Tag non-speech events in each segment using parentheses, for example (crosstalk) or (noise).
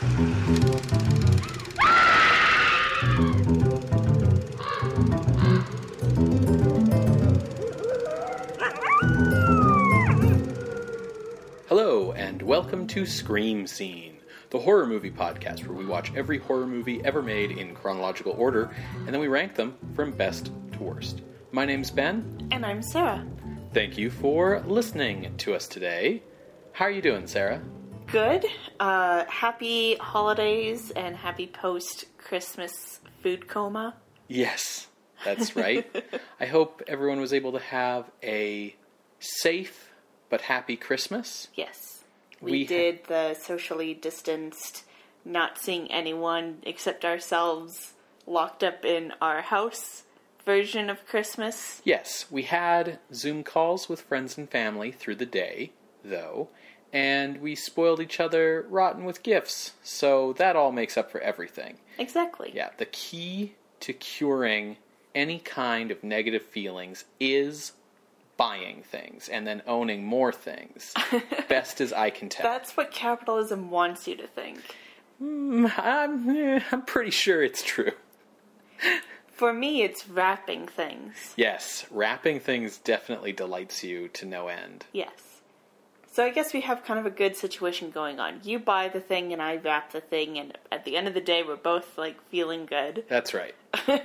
Hello, and welcome to Scream Scene, the horror movie podcast where we watch every horror movie ever made in chronological order, and then we rank them from best to worst. My name's Ben. And I'm Sarah. Thank you for listening to us today. How are you doing, Sarah? Good. Uh, happy holidays and happy post Christmas food coma. Yes, that's right. (laughs) I hope everyone was able to have a safe but happy Christmas. Yes. We, We ha- did the socially distanced, not seeing anyone except ourselves locked up in our house version of Christmas. Yes, we had Zoom calls with friends and family through the day, though, and we spoiled each other rotten with gifts, so that all makes up for everything. Exactly. Yeah, the key to curing any kind of negative feelings is buying things and then owning more things. (laughs) Best as I can tell. That's what capitalism wants you to think. I'm, eh, I'm pretty sure it's true. For me, it's wrapping things. Yes, wrapping things definitely delights you to no end. Yes. So I guess we have kind of a good situation going on. You buy the thing and I wrap the thing, and at the end of the day, we're both like feeling good. That's right. (laughs)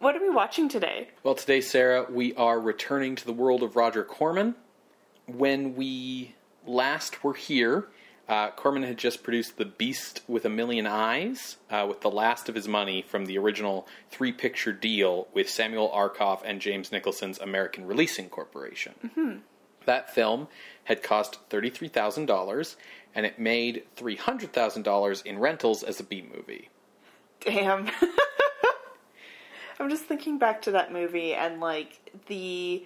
What are we watching today? Well, today, Sarah, we are returning to the world of Roger Corman. When we last were here, uh, Corman had just produced The Beast with a Million Eyes, uh, with the last of his money from the original three picture deal with Samuel Arkoff and James Nicholson's American Releasing Corporation. That film had cost $33,000, and it made $300,000 in rentals as a B movie. Damn. (laughs) I'm just thinking back to that movie and like the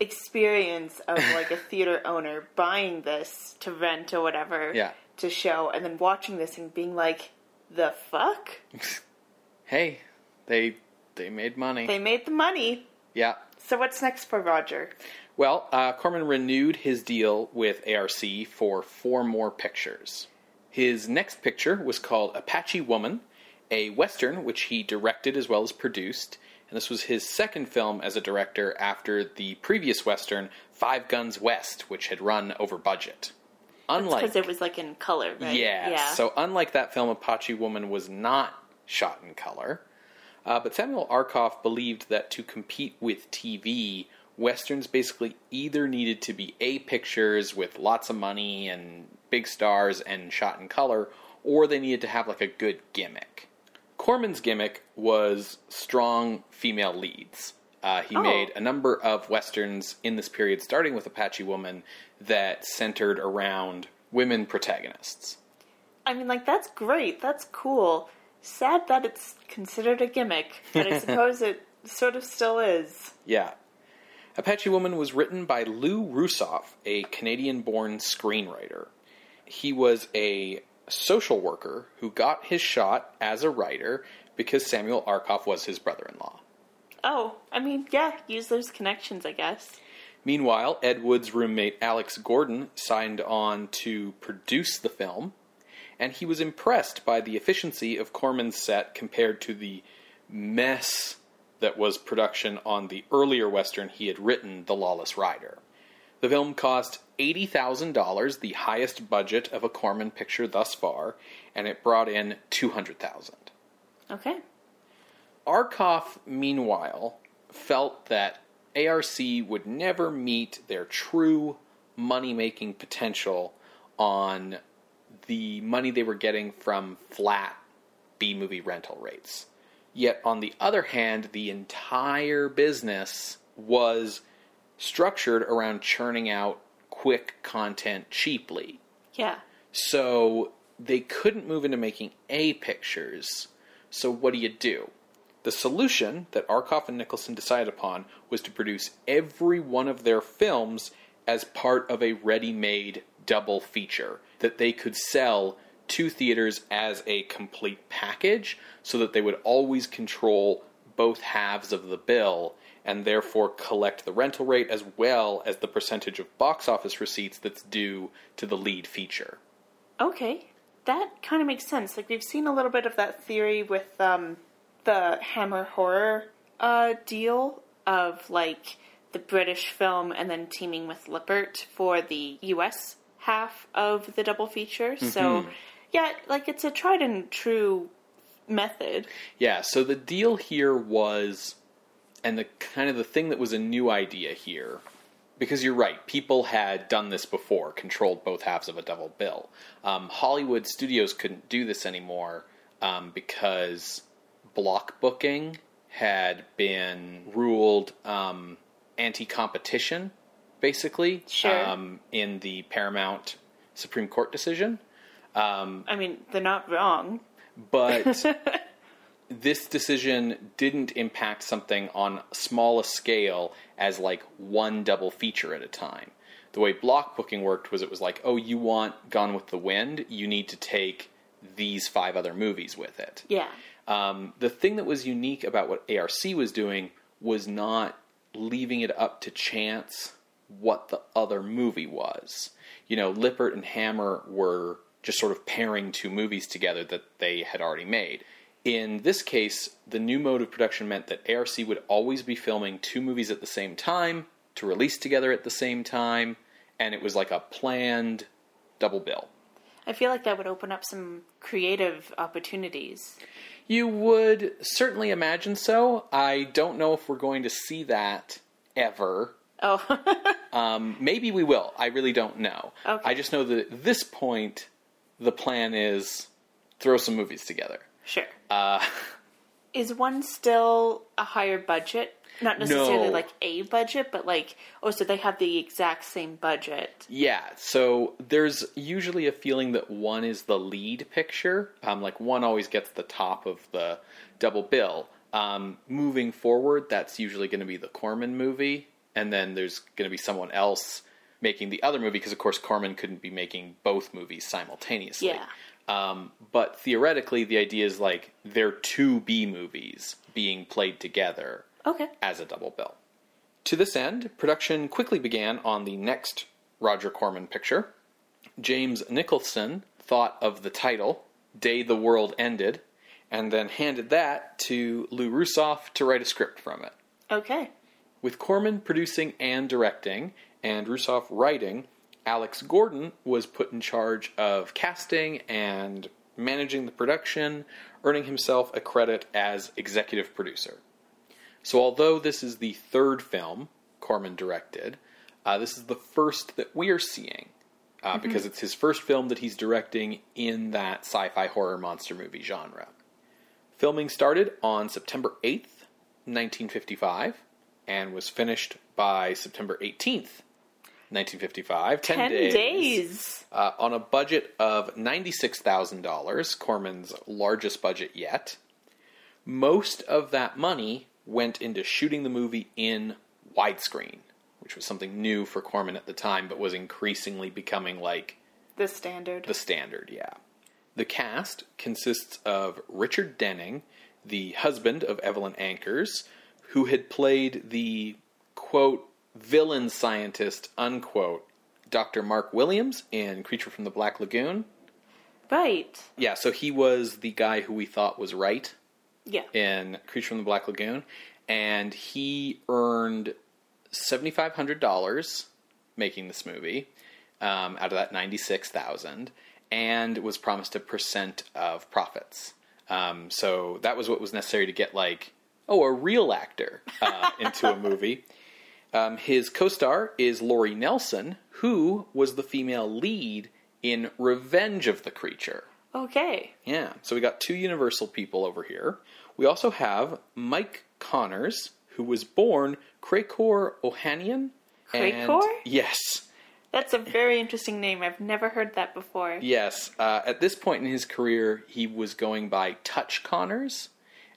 experience of like a (laughs) theater owner buying this to rent or whatever Yeah. to show and then watching this and being like, the fuck? (laughs) Hey, they they made money. They made the money. yeah. So what's next for Roger? Well, uh, Corman renewed his deal with ARC for four more pictures. His next picture was called Apache Woman, a Western which he directed as well as produced. And this was his second film as a director after the previous Western, Five Guns West, which had run over budget. Unlike. Because it was like in color, right? Yeah. Yeah. So unlike that film, Apache Woman was not shot in color. Uh, but Samuel Arkoff believed that to compete with TV, westerns basically either needed to be A pictures with lots of money and big stars and shot in color, or they needed to have like a good gimmick. Corman's gimmick was strong female leads. Uh, he Oh. made a number of westerns in this period, starting with Apache Woman, that centered around women protagonists. I mean, like, that's great. That's cool. Sad that it's considered a gimmick, but I (laughs) suppose it sort of still is. Yeah. Apache Woman was written by Lou Rusoff, a Canadian born screenwriter. He was a social worker who got his shot as a writer because Samuel Arkoff was his brother in law. Oh, I mean, yeah, use those connections, I guess. Meanwhile, Ed Wood's roommate Alex Gordon signed on to produce the film, and he was impressed by the efficiency of Corman's set compared to the mess that was production on the earlier Western he had written, The Lawless Rider. The film cost $80,000, the highest budget of a Corman picture thus far, and it brought in 200000 Okay. Arkoff, meanwhile, felt that ARC would never meet their true money making potential on the money they were getting from flat B movie rental rates. Yet, on the other hand, the entire business was structured around churning out quick content cheaply. Yeah. So they couldn't move into making A pictures. So what do you do? The solution that Arkoff and Nicholson decided upon was to produce every one of their films as part of a ready made double feature that they could sell to theaters as a complete package so that they would always control both halves of the bill and therefore collect the rental rate as well as the percentage of box office receipts that's due to the lead feature. Okay. that kind of makes sense. Like we've seen a little bit of that theory with um, the Hammer horror uh, deal of like the British film and then teaming with Lippert for the U.S. half of the double feature. So yeah, like it's a tried and true method. Yeah, so the deal here was, and the kind of the thing that was a new idea here, because you're right, people had done this before, controlled both halves of a double bill. Um, Hollywood studios couldn't do this anymore um, because block booking had been ruled um, anti-competition, basically, Sure. um, in the Paramount Supreme Court decision. I mean, they're not wrong. but (laughs) this decision didn't impact something on small a scale as like one double feature at a time. The way block booking worked was it was like, oh, you want Gone with the Wind, you need to take these five other movies with it. Yeah. Um, the thing that was unique about what ARC was doing was not leaving it up to chance what the other movie was. You know, Lippert and Hammer were just sort of pairing two movies together that they had already made. In this case, the new mode of production meant that ARC would always be filming two movies at the same time to release together at the same time, and it was like a planned double bill. I feel like that would open up some creative opportunities. You would certainly imagine so. I don't know if we're going to see that ever. Oh, (laughs) Um, maybe we will. I really don't know. Okay. I just know that at this point, the plan is throw some movies together. sure. Uh, (laughs) Is one still a higher budget? Not necessarily No. like a budget, but like, oh, so they have the exact same budget. yeah, so there's usually a feeling that one is the lead picture. Um, like one always gets the top of the double bill. Um, moving forward, that's usually going to be the Corman movie, and then there's going to be someone else making the other movie because, of course, Corman couldn't be making both movies simultaneously. Yeah. Um, but theoretically, the idea is like they're two B movies being played together Okay. as a double bill. To this end, production quickly began on the next Roger Corman picture. James Nicholson thought of the title, Day the World Ended, and then handed that to Lou Rusoff to write a script from it. Okay. With Corman producing and directing, and Rusoff writing, Alex Gordon was put in charge of casting and managing the production, earning himself a credit as executive producer. So, although this is the third film Corman directed, uh, this is the first that we are seeing uh, because it's his first film that he's directing in that sci fi horror monster movie genre. Filming started on September 8th, 1955, and was finished by September 18th, 1955. 10, Ten days. days. Uh, on a budget of $96,000, Corman's largest budget yet. Most of that money went into shooting the movie in widescreen, which was something new for Corman at the time, but was increasingly becoming like The standard. the standard, yeah. The cast consists of Richard Denning, the husband of Evelyn Ankers, who had played the quote villain scientist unquote Dr. Mark Williams in Creature from the Black Lagoon. right. Yeah, so he was the guy who we thought was right Yeah. in Creature from the Black Lagoon, and he earned seventy five hundred dollars making this movie um, out of that ninety six thousand, and was promised a percent of profits. Um, so that was what was necessary to get like oh a real actor uh, into a (laughs) movie. Um, his co-star is Lori Nelson, who was the female lead in Revenge of the Creature. Okay. Yeah, so we got two Universal people over here. We also have Mike Connors, who was born Krekor Ohanian. and- Yes, That's a very interesting name. I've never heard that before. yes. Uh, at this point in his career, he was going by Touch Connors,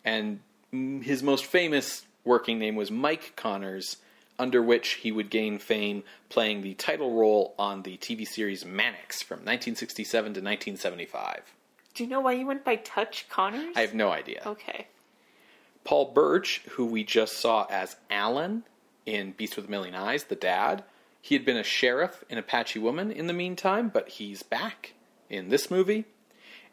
and mm, his most famous working name was Mike Connors, under which he would gain fame playing the title role on the TV series Mannix from 1967 to 1975. Do you know why you went by Touch Connors? I have no idea. Okay. Paul Birch, who we just saw as Alan in Beast with a Million Eyes, the dad, he had been a sheriff in Apache Woman in the meantime, but he's back in this movie.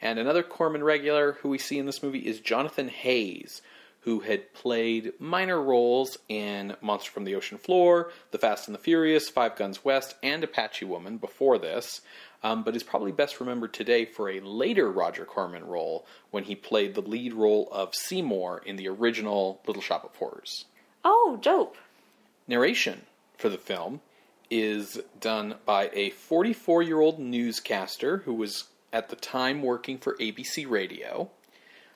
And another Corman regular who we see in this movie is Jonathan Haze, who had played minor roles in Monster from the Ocean Floor, The Fast and the Furious, Five Guns West, and Apache Woman before this, um, but is probably best remembered today for a later Roger Corman role when he played the lead role of Seymour in the original Little Shop of Horrors. Oh, dope. Narration for the film is done by a 44 year old newscaster who was at the time working for ABC Radio.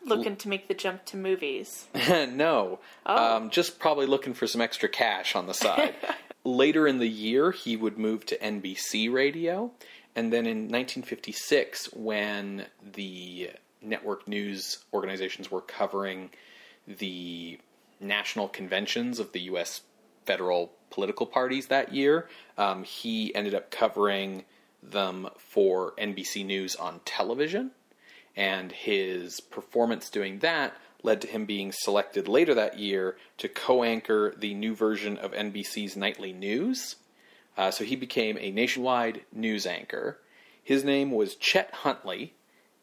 Looking to make the jump to movies. (laughs) no, Oh. um, just probably looking for some extra cash on the side. (laughs) Later in the year, he would move to NBC Radio, and then in 1956, when the network news organizations were covering the national conventions of the U.S. federal political parties that year, um, he ended up covering them for NBC News on television and his performance doing that led to him being selected later that year to co-anchor the new version of NBC's nightly news. Uh, so he became a nationwide news anchor. His name was Chet Huntley,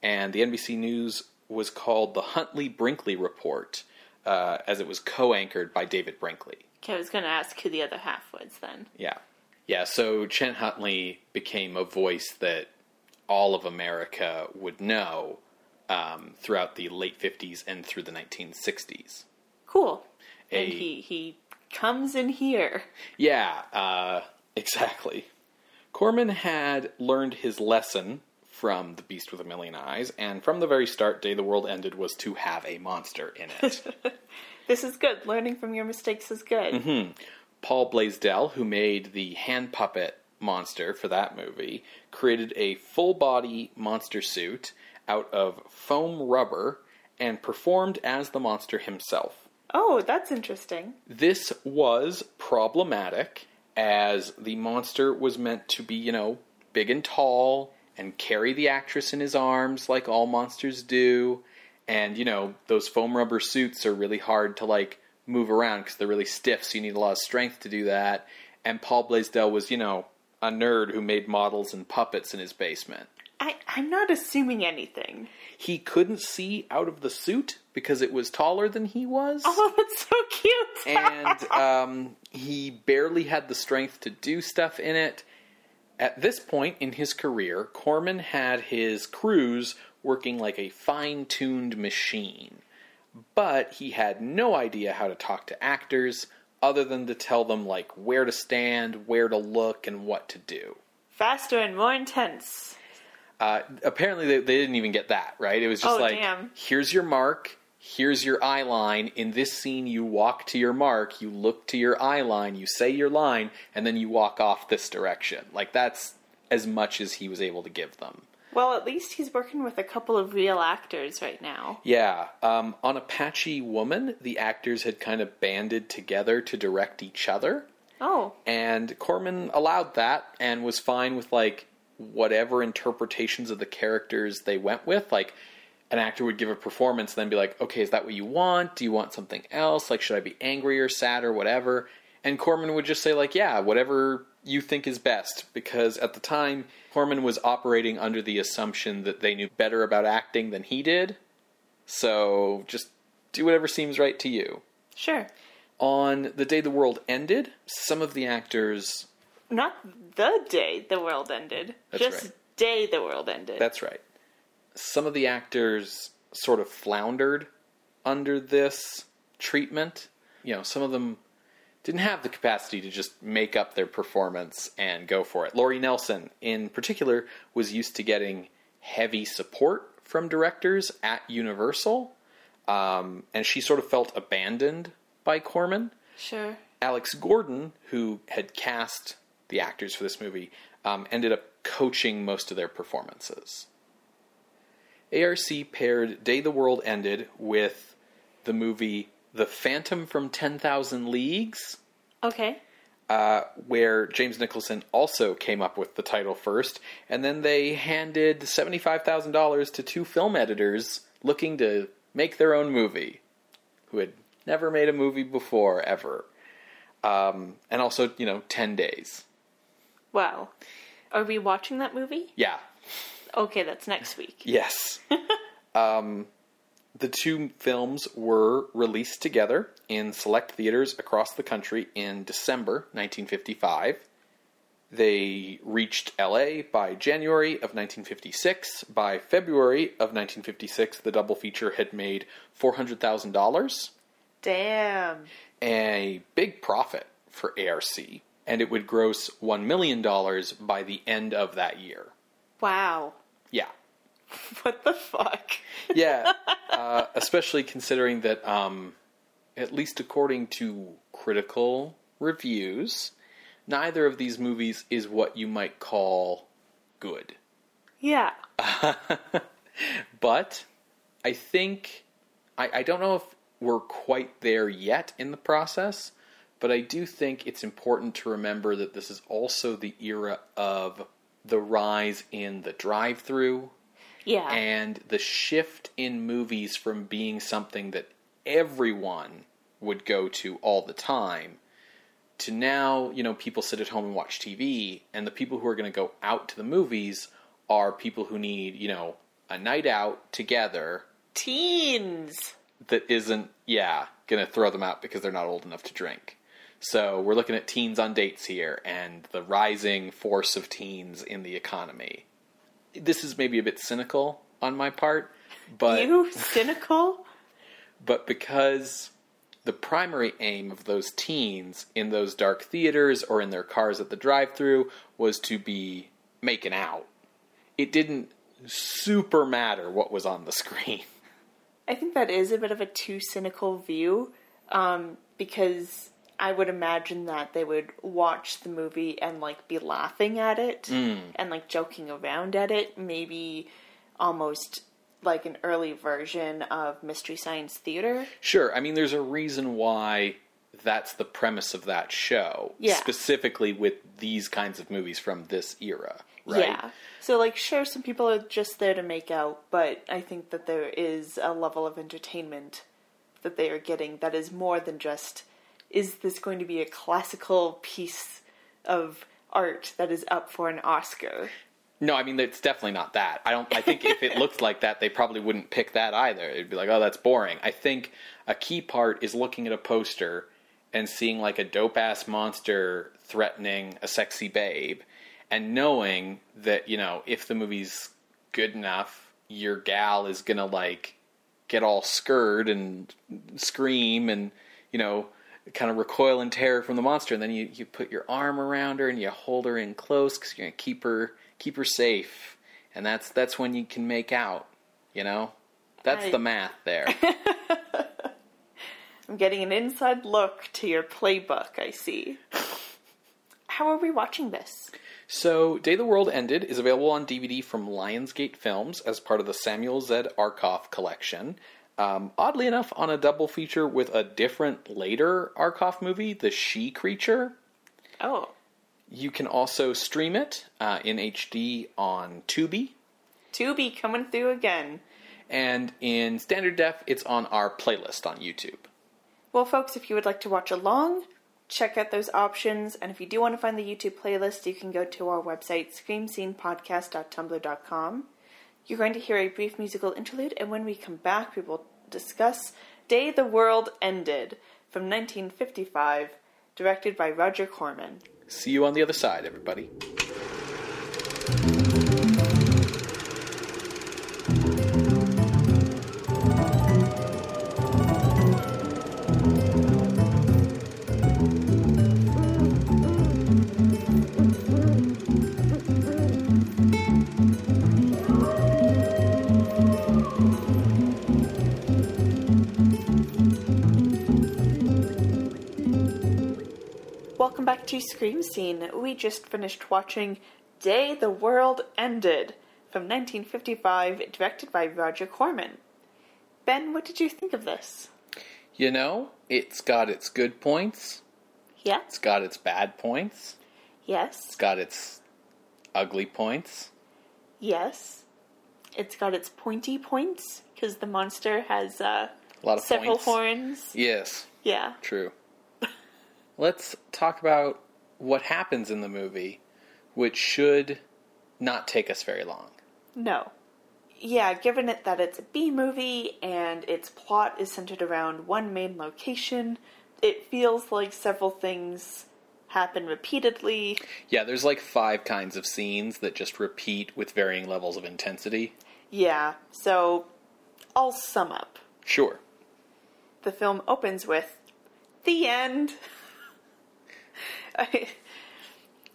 and the NBC News was called the Huntley Brinkley Report, uh, as it was co-anchored by David Brinkley. Okay, I was going to ask who the other half was then. Yeah. Yeah, so Chet Huntley became a voice that all of America would know um, throughout the late 50s and through the 1960s. Cool. A- And he he comes in here. Yeah, uh, exactly. Corman had learned his lesson from The Beast with a Million Eyes, and from the very start, Day the World Ended was to have a monster in it. (laughs) This is good. Learning from your mistakes is good. Mm-hmm. Paul Blaisdell, who made the hand puppet monster for that movie, created a full body monster suit out of foam rubber and performed as the monster himself. Oh, that's interesting. This was problematic as the monster was meant to be, you know, big and tall and carry the actress in his arms like all monsters do. And, you know, those foam rubber suits are really hard to, like, move around because they're really stiff, so you need a lot of strength to do that. And Paul Blaisdell was, you know, a nerd who made models and puppets in his basement. I, I'm not assuming anything. He couldn't see out of the suit because it was taller than he was. Oh, (laughs) that's so cute. and (laughs) um, he barely had the strength to do stuff in it. At this point in his career, Corman had his crews working like a fine tuned machine. But he had no idea how to talk to actors other than to tell them like where to stand, where to look, and what to do. Faster and more intense. Uh, apparently, they, they didn't even get that right. It was just Oh, like, damn. here's your mark, here's your eye line. In this scene, you walk to your mark, you look to your eye line, you say your line, and then you walk off this direction. Like that's as much as he was able to give them. Well, at least he's working with a couple of real actors right now. Yeah, um, on Apache Woman, the actors had kind of banded together to direct each other. Oh, and Corman allowed that and was fine with like whatever interpretations of the characters they went with. Like an actor would give a performance and then be like okay is that what you want? Do you want something else? Like should i be angry or sad or whatever? And Corman would just say like yeah whatever you think is best because at the time Corman was operating under the assumption that they knew better about acting than he did so just do whatever seems right to you sure. on the day the world ended, some of the actors. Not the day the world ended. That's just right. day the world ended. That's right. Some of the actors sort of floundered under this treatment. You know, some of them didn't have the capacity to just make up their performance and go for it. Lori Nelson, in particular, was used to getting heavy support from directors at Universal, um, and she sort of felt abandoned by Corman. sure. Alex Gordon, who had cast the actors for this movie, um, ended up coaching most of their performances. ARC paired Day the World Ended with the movie The Phantom from 10,000 Leagues, Okay. uh, where James Nicholson also came up with the title first, and then they handed $75,000 to two film editors looking to make their own movie, who had never made a movie before, ever. Um, and also, you know, 10 days. Wow. Are we watching that movie? Yeah. Okay, that's next week. Yes. (laughs) um, the two films were released together in select theaters across the country in December 1955. They reached LA by January of 1956. By February of 1956, the double feature had made $400,000, Damn. a big profit for ARC, and it would gross $1 million by the end of that year. Wow. Yeah. (laughs) What the fuck? yeah, (laughs) uh, especially considering that, um, at least according to critical reviews, neither of these movies is what you might call good. Yeah. (laughs) But I think I, I don't know if we're quite there yet in the process, but I do think it's important to remember that this is also the era of the rise in the drive-through Yeah. and the shift in movies from being something that everyone would go to all the time to now, you know, people sit at home and watch TV, and the people who are going to go out to the movies are people who need, you know, a night out together Teens. that isn't, yeah, going to throw them out because they're not old enough to drink. So we're looking at teens on dates here and the rising force of teens in the economy. This is maybe a bit cynical on my part, but you cynical? (laughs) but because the primary aim of those teens in those dark theaters or in their cars at the drive-through was to be making out. It didn't super matter what was on the screen. I think that is a bit of a too cynical view, um, because I would imagine that they would watch the movie and like be laughing at it mm. and like joking around at it, maybe almost like an early version of Mystery Science Theater. Sure, I mean there's a reason why that's the premise of that show, Yeah. specifically with these kinds of movies from this era, right? Yeah. So like sure some people are just there to make out, but I think that there is a level of entertainment that they are getting that is more than just is this going to be a classical piece of art that is up for an Oscar? No, I mean it's definitely not that. I don't. I think if it looked like that, they probably wouldn't pick that either. It'd be like, oh, that's boring. I think a key part is looking at a poster and seeing like a dope ass monster threatening a sexy babe, and knowing that you know if the movie's good enough, your gal is gonna like get all scared and scream and you know kind of recoil in terror from the monster and then you, you put your arm around her and you hold her in close because you're gonna keep her keep her safe. And that's that's when you can make out you know? That's I- the math there. (laughs) I'm getting an inside look to your playbook, I see. How are we watching this? so day the world ended is available on dvd from lionsgate films as part of the samuel z. Arkoff collection um, oddly enough on a double feature with a different later arkoff movie the she creature Oh, You can also stream it uh, in HD on Tubi, Tubi coming through again. and in standard def, it's on our playlist on YouTube. Well, folks, if you would like to watch along, check out those options. And if you do want to find the YouTube playlist, you can go to our website, screamscenepodcast.tumblr.com. You're going to hear a brief musical interlude, and when we come back, we will discuss Day the World Ended from 1955, directed by Roger Corman. See you on the other side, everybody. Welcome back to Scream Scene. We just finished watching Day the World Ended from 1955, directed by Roger Corman. Ben, what did you think of this? You know, it's got its good points, Yeah? it's got its bad points, Yes? it's got its ugly points. Yes. It's got its pointy points because the monster has uh, A lot of several points. horns. Yes, Yeah. true. Let's talk about what happens in the movie, which should not take us very long. No. Yeah, given it that it's a B movie and its plot is centered around one main location, it feels like several things happen repeatedly. Yeah, there's like five kinds of scenes that just repeat with varying levels of intensity. Yeah, so I'll sum up. Sure. The film opens with the end. (laughs) (laughs)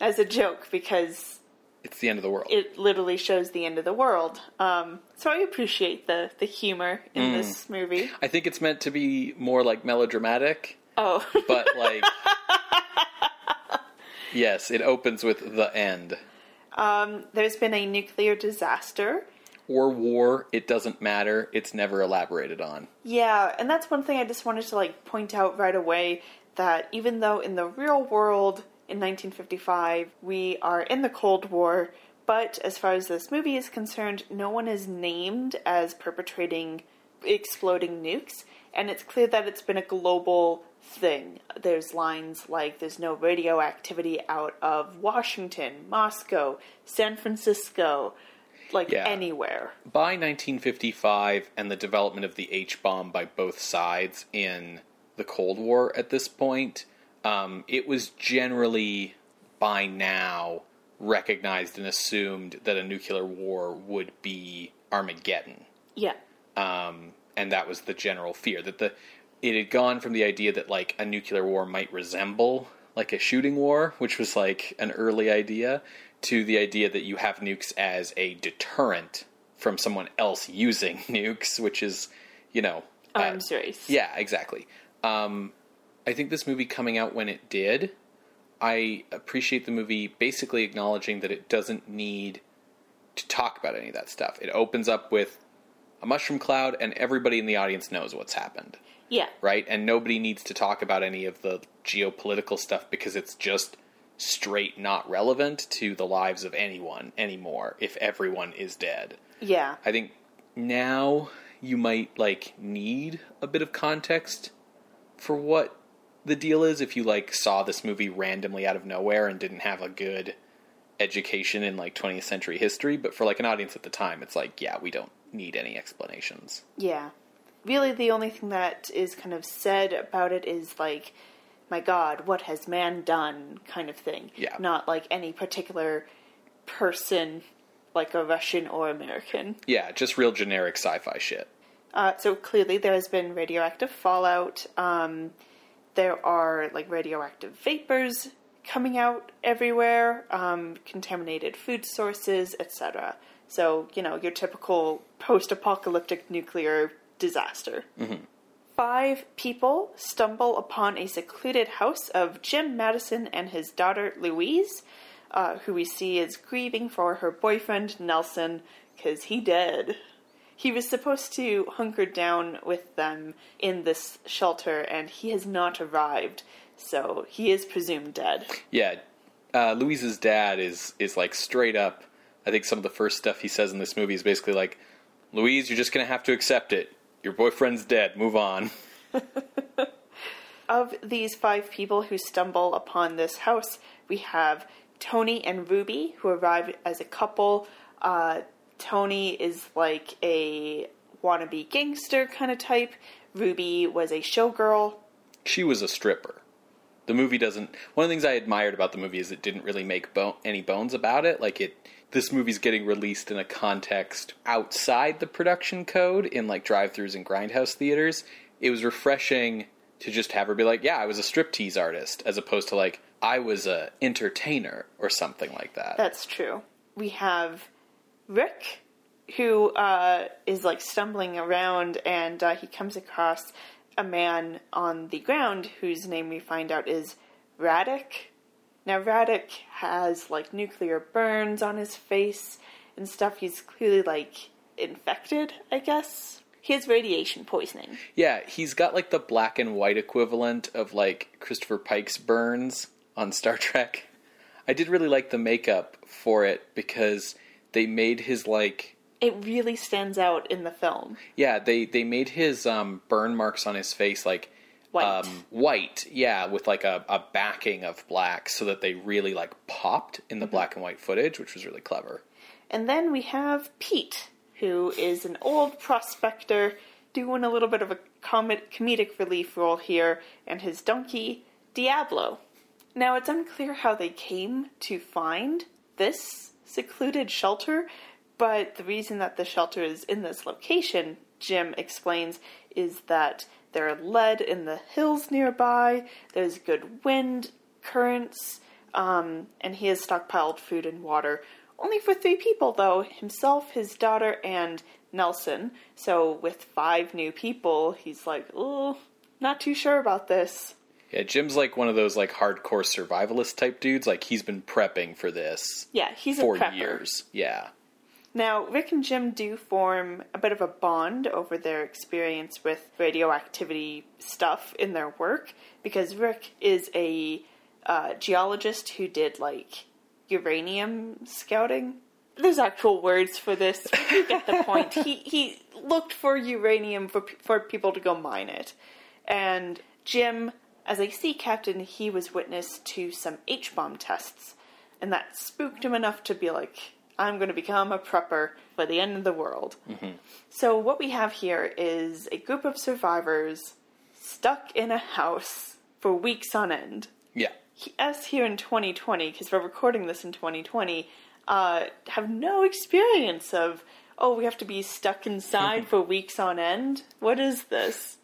As a joke, because It's the end of the world. it literally shows the end of the world. Um, so I appreciate the, the humor in this movie. I think it's meant to be more like melodramatic, Oh, but like. (laughs) yes, it opens with the end. um, there's been a nuclear disaster. Or war, it doesn't matter. It's never elaborated on. Yeah, and that's one thing I just wanted to like point out right away that even though in the real world in 1955 we are in the Cold War, but as far as this movie is concerned, no one is named as perpetrating exploding nukes, and it's clear that it's been a global thing. There's lines like there's no radioactivity out of Washington, Moscow, San Francisco, like Yeah. anywhere. By 1955 and the development of the H bomb by both sides in the Cold War at this point, um, it was generally by now recognized and assumed that a nuclear war would be Armageddon. Yeah. um, and that was the general fear that the it had gone from the idea that like a nuclear war might resemble like a shooting war, which was like an early idea, to the idea that you have nukes as a deterrent from someone else using (laughs) nukes, which is you know uh, Arms race. yeah, exactly. Um, I think this movie coming out when it did, I appreciate the movie basically acknowledging that it doesn't need to talk about any of that stuff. It opens up with a mushroom cloud, and everybody in the audience knows what's happened, Yeah. right? And nobody needs to talk about any of the geopolitical stuff because it's just straight not relevant to the lives of anyone anymore if everyone is dead. Yeah. I think now you might like need a bit of context for what the deal is if you like saw this movie randomly out of nowhere and didn't have a good education in like 20th century history but for like an audience at the time it's like yeah we don't need any explanations Yeah. Really, the only thing that is kind of said about it is like, my God, what has man done kind of thing. Yeah. Not like any particular person, like a Russian or American. yeah just real generic sci-fi shit Uh, so clearly, there has been radioactive fallout. Um, there are like radioactive vapors coming out everywhere, um, contaminated food sources, etc. So you know your typical post-apocalyptic nuclear disaster. Five people stumble upon a secluded house of Jim Madison and his daughter Louise, uh, who we see is grieving for her boyfriend Nelson because he dead. He was supposed to hunker down with them in this shelter, and he has not arrived, so he is presumed dead. yeah uh, louise's dad is is like straight up i think some of the first stuff he says in this movie is basically like louise you're just gonna have to accept it your boyfriend's dead move on (laughs) Of these five people who stumble upon this house, we have Tony and Ruby, who arrive as a couple. Uh, Tony is like a wannabe gangster kind of type. Ruby was a showgirl. she was a stripper. The movie doesn't. One of the things I admired about the movie is it didn't really make bo- any bones about it. Like it, this movie's getting released in a context outside the production code in like drive-throughs and grindhouse theaters. It was refreshing to just have her be like, "Yeah, I was a striptease artist," as opposed to like, "I was a entertainer" or something like that. That's true. We have Rick, who uh, is like stumbling around, and uh, he comes across a man on the ground whose name we find out is Radek. Now, Radek has like nuclear burns on his face and stuff. He's clearly like infected, I guess. He has radiation poisoning. Yeah, he's got like the black and white equivalent of like Christopher Pike's burns on Star (laughs) Trek. I did really like the makeup for it because they made his like It really stands out in the film. yeah, they they made his um burn marks on his face like White. um white, yeah, with like a, a backing of black so that they really like popped in the black and white footage, which was really clever. And then we have Pete, who is an old prospector doing a little bit of a com- comedic relief role here, and his donkey, Diablo. Now, it's unclear how they came to find this secluded shelter, but the reason that the shelter is in this location, Jim explains, is that there are lead in the hills nearby, there's good wind currents, um, and he has stockpiled food and water. Only for three people, though himself, his daughter, and Nelson. So, with five new people, he's like, oh, not too sure about this. Yeah, Jim's like one of those like hardcore survivalist type dudes. Like he's been prepping for this Yeah, he's for a prepper. years. Yeah. Now, Rick and Jim do form a bit of a bond over their experience with radioactivity stuff in their work because Rick is a uh, geologist who did like uranium scouting. There's actual words for this. You get the point. he he looked for uranium for for people to go mine it, and Jim, as a sea captain, he was witness to some H bomb tests, and that spooked him enough to be like, "I'm going to become a prepper for the end of the world." So what we have here is a group of survivors stuck in a house for weeks on end Yeah. us here in 2020, because we're recording this in 2020, uh, have no experience of, oh, we have to be stuck inside (laughs) for weeks on end. What is this?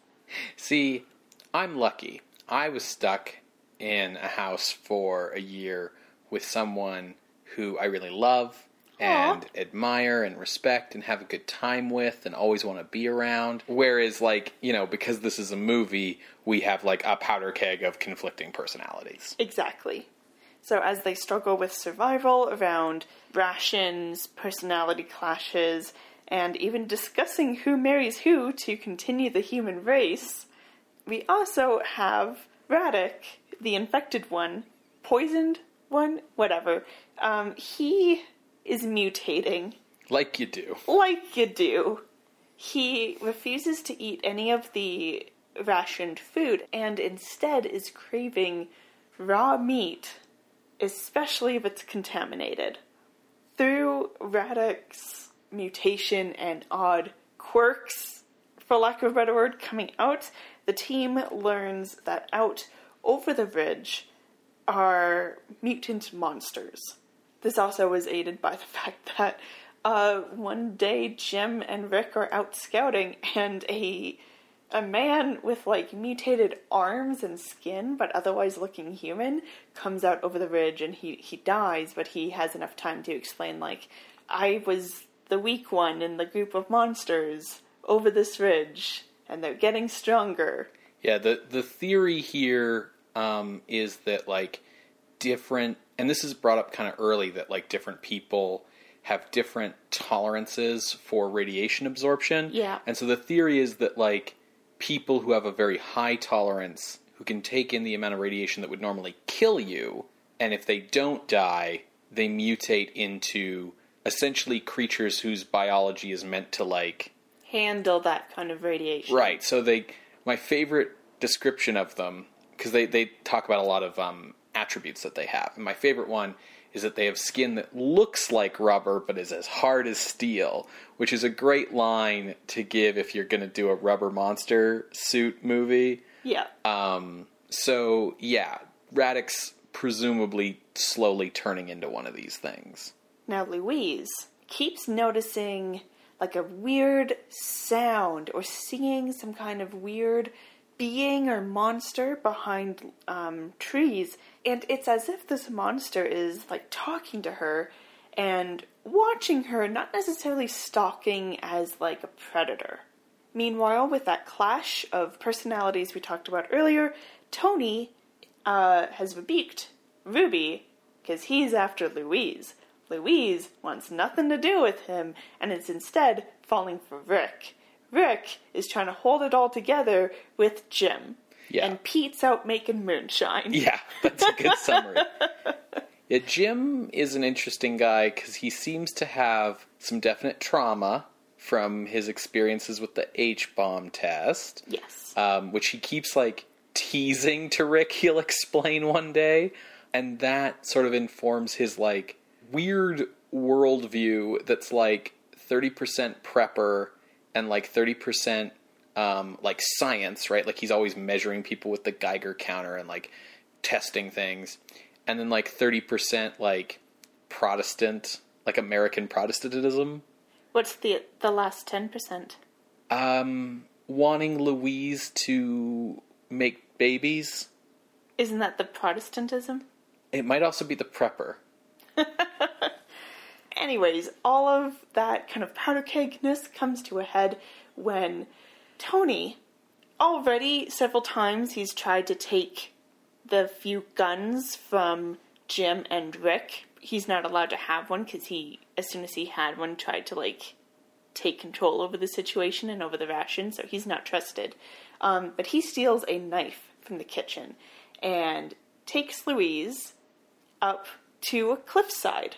See, I'm lucky. I was stuck in a house for a year with someone who I really love and admire and respect and have a good time with and always want to be around. Whereas, like, you know, because this is a movie, we have like a powder keg of conflicting personalities. Exactly. So, as they struggle with survival around rations, personality clashes, and even discussing who marries who to continue the human race, we also have Radek, the infected one, poisoned one, whatever. Um, he is mutating Like you do. like you do. He refuses to eat any of the rationed food and instead is craving raw meat, especially if it's contaminated. Through Radek's mutation and odd quirks, for lack of a better word, coming out, the team learns that out over the ridge are mutant monsters. This also was aided by the (laughs) fact that uh, one day Jim and Rick are out scouting, and a a man with like mutated arms and skin, but otherwise looking human, comes out over the ridge, and he he dies. But he has enough time to explain, like, I was the weak one in the group of monsters over this ridge, and they're getting stronger. Yeah, the the theory here um, is that like different, and this is brought up kind of early that like different people have different tolerances for radiation absorption. Yeah. and so the theory is that like people who have a very high tolerance who can take in the amount of radiation that would normally kill you, and if they don't die, they mutate into essentially creatures whose biology is meant to like Handle that kind of radiation. Right. So they, my favorite description of them, because they they talk about a lot of um, attributes that they have, and my favorite one is that they have skin that looks like rubber but is as hard as steel, which is a great line to give if you're going to do a rubber monster suit movie. Yeah. Um, so yeah, Radek's presumably slowly turning into one of these things. Now, Louise keeps noticing like a weird sound or seeing some kind of weird being or monster behind um, trees, and it's as if this monster is like talking to her and watching her, not necessarily stalking as like a predator. Meanwhile, with that clash of personalities we talked about earlier, Tony uh, has rebuked Ruby because he's after Louise. Louise wants nothing to do with him and is instead falling for Rick. Rick is trying to hold it all together with Jim. Yeah. And Pete's out making moonshine. (laughs) Yeah, that's a good summary. Yeah, Jim is an interesting guy because he seems to have some definite trauma from his experiences with the H bomb test, Yes. um, which he keeps like teasing to Rick. (laughs) He'll explain one day, and that sort of informs his like weird worldview that's like 30% prepper and like 30% um, like science, right? Like he's always measuring people with the Geiger counter and like testing things. And then like 30% like Protestant, like American Protestantism. What's the the last ten percent? Um, wanting Louise to make babies. Isn't that the Protestantism? It might also be the prepper. (laughs) Anyways, all of that kind of powder kegness comes to a head when Tony, already several times, he's tried to take the few guns from Jim and Rick. He's not allowed to have one because he, as soon as he had one, tried to like take control over the situation and over the ration, so he's not trusted. Um, but he steals a knife from the kitchen and takes Louise up to a cliffside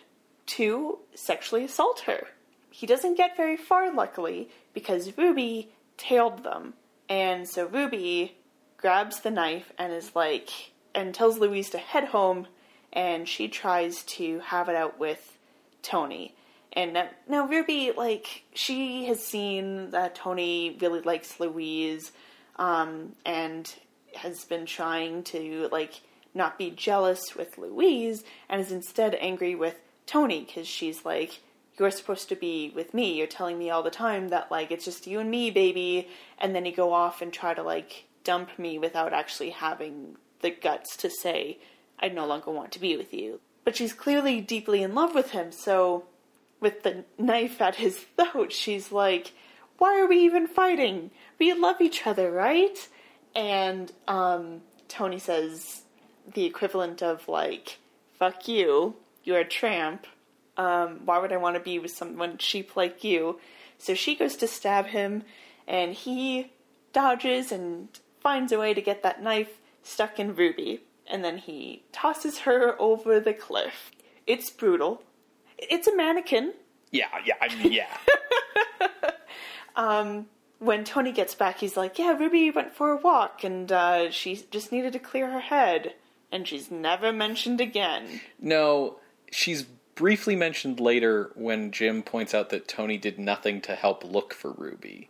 to sexually assault her. He doesn't get very far, luckily, because Ruby tailed them. And so Ruby grabs the knife and is like, and tells Louise to head home, and she tries to have it out with Tony. And now, now Ruby, like, she has seen that Tony really likes Louise, um, and has been trying to, like, not be jealous with Louise, and is instead angry with Tony, because she's like, you're supposed to be with me. You're telling me all the time that, like, it's just you and me, baby. And then you go off and try to, like, dump me without actually having the guts to say, I no longer want to be with you. But she's clearly deeply in love with him, so with the knife at his (laughs) throat, she's like, Why are we even fighting? We love each other, right? And um, Tony says the equivalent of, like, fuck you, you're a tramp. Um, why would I want to be with someone cheap like you? So she goes to stab him, and he dodges and finds a way to get that knife stuck in Ruby, and then he tosses her (laughs) over the cliff. It's brutal. It's a mannequin. Yeah, yeah, I mean, yeah. (laughs) When Tony gets back, he's like, Yeah, Ruby went for a walk, and uh, she just needed to clear her head. And she's never mentioned again. no, she's briefly mentioned later when Jim points out that Tony did nothing to help look for Ruby.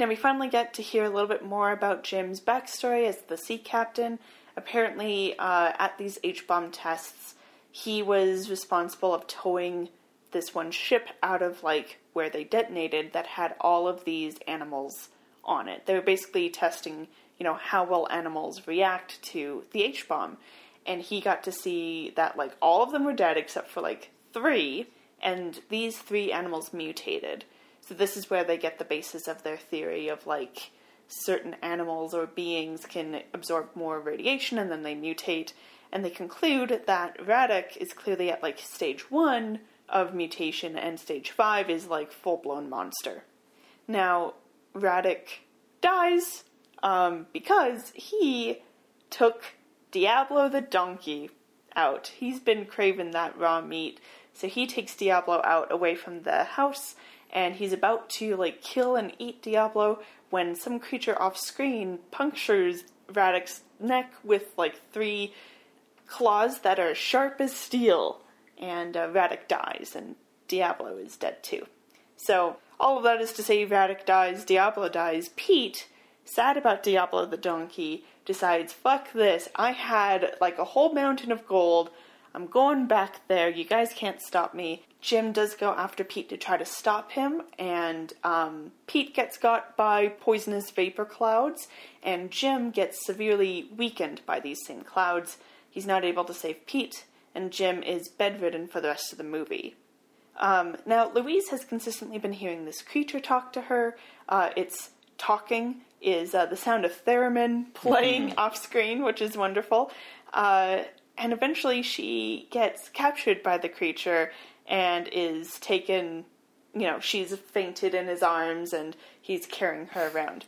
Now we finally get to hear a little bit more about Jim's backstory as the sea captain. Apparently, uh, at these H bomb tests, he was responsible of towing this one ship out of like where they detonated that had all of these animals on it. They were basically testing, you know, how well animals react to the H bomb, and he got to see that like all of them were dead except for like three, and these three animals mutated. So this is where they get the basis of their theory of like certain animals or beings can absorb more radiation and then they mutate. And they conclude that Radek is clearly at like stage one of mutation and stage five is like full blown monster. Now, Radek dies um, because he took Diablo the donkey out. He's been craving that raw meat, so he takes Diablo out away from the house, and he's about to like kill and eat Diablo when some creature off screen punctures Radek's neck with like three claws that are sharp as steel, and uh, dies, and Diablo is dead too. So, all of that is to say, Radek dies, Diablo dies. Pete, sad about Diablo the donkey, decides, fuck this. I had like a whole mountain of gold. I'm going back there. You guys can't stop me. Jim does go after Pete to try to stop him, and um, Pete gets got by poisonous vapor clouds, and Jim gets severely weakened by these same clouds. He's not able to save Pete, and Jim is bedridden for the rest of the movie. Um, now, Louise has consistently been hearing this creature talk to her. Uh, its talking is uh, the sound of theremin playing off screen, which is wonderful. Uh, and eventually she gets captured by the creature and is taken, you know, she's fainted in his arms and he's carrying her around.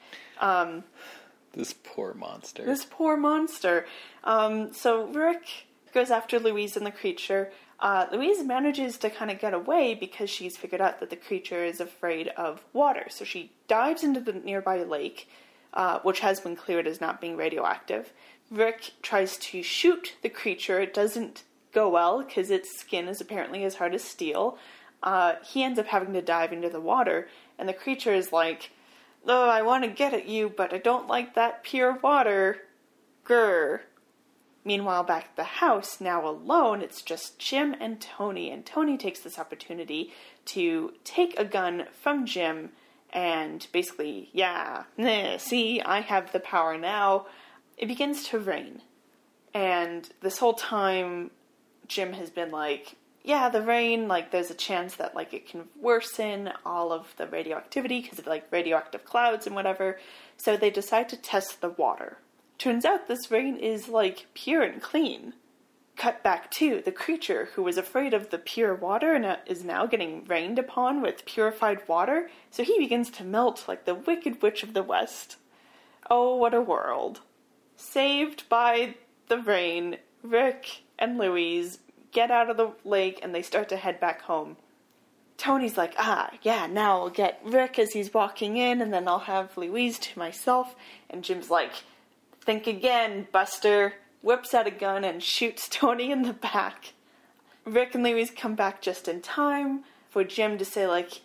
This poor monster. This poor monster. Um, so Rick goes after Louise and the creature. Uh, Louise manages to kind of get away because she's figured out that the creature is afraid of water. So she dives into the nearby lake, uh, which has been cleared as not being radioactive. Rick tries to shoot the creature. It doesn't go well because its skin is apparently as hard as steel. Uh, he ends up having to dive into the water, and the creature is like, "Oh, I want to get at you, but I don't like that pure water." Grr. Meanwhile, back at the house, now alone, it's just Jim and Tony, and Tony takes this opportunity to take a gun from Jim and basically, yeah, (laughs) see, I have the power now. It begins to rain. And this whole time, Jim has been like, yeah, the rain, like, there's a chance that, like, it can worsen all of the radioactivity because of, like, radioactive clouds and whatever. So they decide to test the water. Turns out this rain is, like, pure and clean. Cut back to the creature who was afraid of the pure water and uh, is now getting rained upon with purified water, so he begins to melt like the Wicked Witch of the West. Oh, what a world. Saved by the rain, Rick and Louise get out of the lake and they start to head back home. Tony's like, ah, yeah, now I'll get Rick as he's walking in, and then I'll have Louise to myself. And Jim's like, think again, Buster whips out a gun and shoots (laughs) Tony in the back. Rick and Louise come back just in time for Jim to say, like,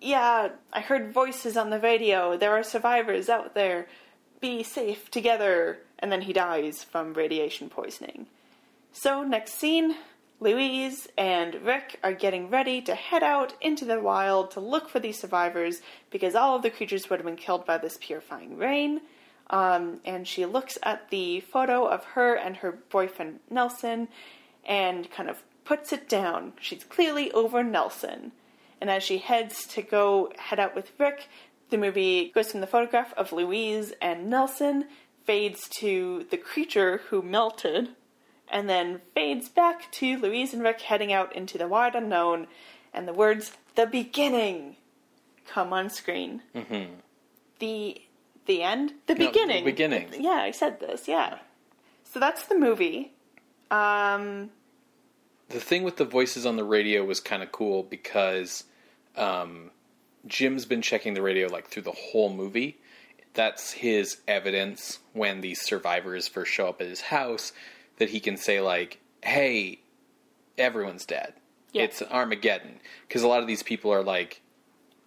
yeah, I heard voices on the radio. There are survivors out there. Be safe together. And then he dies from radiation poisoning. So, next scene Louise and Rick are getting ready to head out into the wild to look for these survivors because all of the creatures would have been killed by this purifying rain. Um, and she looks at the photo of her and her boyfriend Nelson and kind of puts it down. She's clearly over Nelson. And as she heads to go head out with Rick, the movie goes from the photograph of Louise and Nelson, fades to the creature who melted, and then fades back to Louise and Rick heading out into the wide unknown, and the words "the beginning" come on screen. Mm-hmm. The the end, the No, the beginning, beginning. Yeah, I said this. Yeah. So that's the movie. Um, The thing with the voices on the radio was kind of cool because um, Jim's been checking the radio like through the whole movie. That's his evidence when these survivors first show up at his house that he can say like, "Hey, everyone's dead. Yeah. It's Armageddon." Because a lot of these people are like,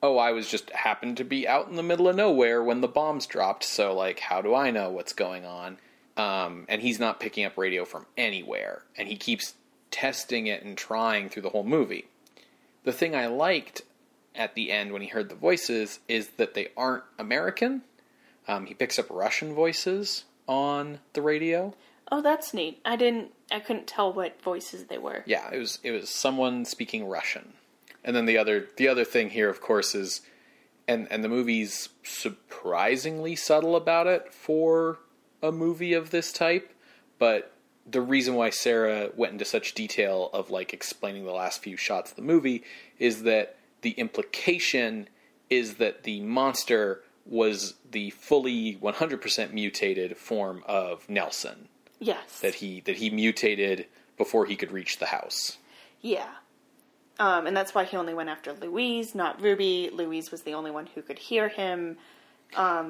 "Oh, I was just happened to be out in the middle of nowhere when the bombs dropped, so like, how do I know what's going on?" Um, and he's not picking up radio from anywhere, and he keeps testing it and trying through the whole movie. The thing I liked at the end when he heard the voices is that they aren't American. Um, he picks up Russian voices on the radio. oh, that's neat. I didn't. I couldn't tell what voices they were. Yeah, it was it was someone speaking Russian. And then the other the other thing here, of course, is and and the movie's surprisingly subtle about it for a movie of this type, but the reason why Sarah went into such detail of like explaining the last few shots of the movie is that the implication is that the monster was the fully 100% mutated form of Nelson Yes. that he that he mutated before he could reach the house. Yeah. Um, and that's why he only went after Louise, not Ruby. Louise was the only one who could hear him.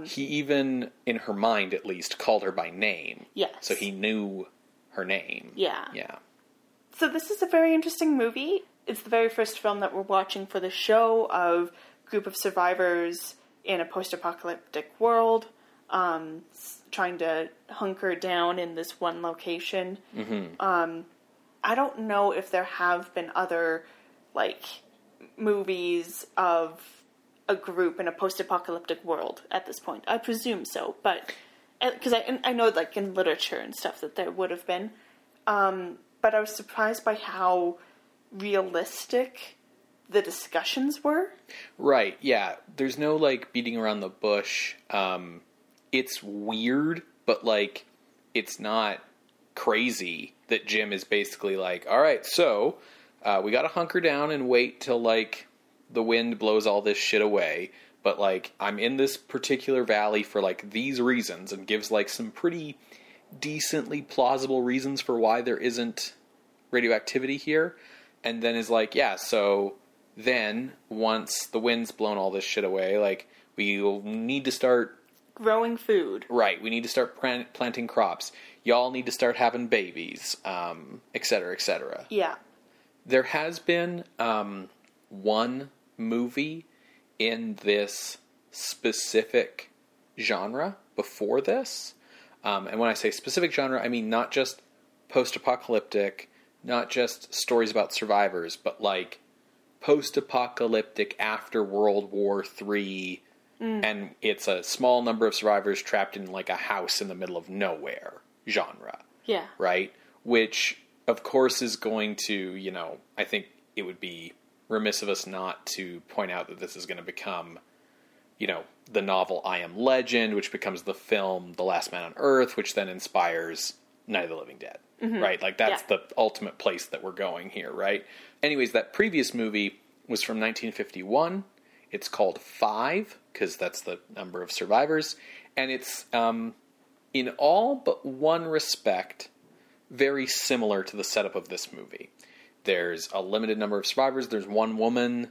He even, in her mind at least, called her by name. Yes. So he knew her name. Yeah. Yeah. So this is a very interesting movie. It's the very first film that we're watching for the show of group of survivors in a post-apocalyptic world, um, trying to hunker down in this one location. Um, I don't know if there have been other like movies of a group in a post-apocalyptic world at this point. I presume so, but because I I know like in literature and stuff that there would have been, um, but I was surprised by how realistic the discussions were. Right, yeah. There's no like beating around the bush. Um it's weird, but like it's not crazy that Jim is basically like, "All right, so uh, we got to hunker down and wait till like the wind blows all this shit away." But like I'm in this particular valley for like these reasons and gives like some pretty decently plausible reasons for why there isn't radioactivity here and then is like yeah so then once the wind's blown all this shit away like we'll need to start growing food. Right. We need to start plant- planting crops. Y'all need to start having babies, um, et cetera, et cetera. Yeah. There has been um, one movie in this specific genre before this. Um, and when I say specific genre, I mean not just post apocalyptic, not just stories about survivors, but like post apocalyptic after World War III. And it's a small number of survivors trapped in like a house in the middle of nowhere genre Yeah. right? Which, of course, is going to, you know, I think it would be remiss of us not to point out that this is going to become, you know, the novel I Am Legend, which becomes the film The Last Man on Earth, which then inspires Night of the Living Dead, right? Like, that's Yeah. the ultimate place that we're going here, right? Anyways, that previous movie was from 1951. It's called Five, because that's the number of survivors. And it's, um, in all but one respect, very similar to the setup of this movie. There's a limited number of survivors, there's one woman,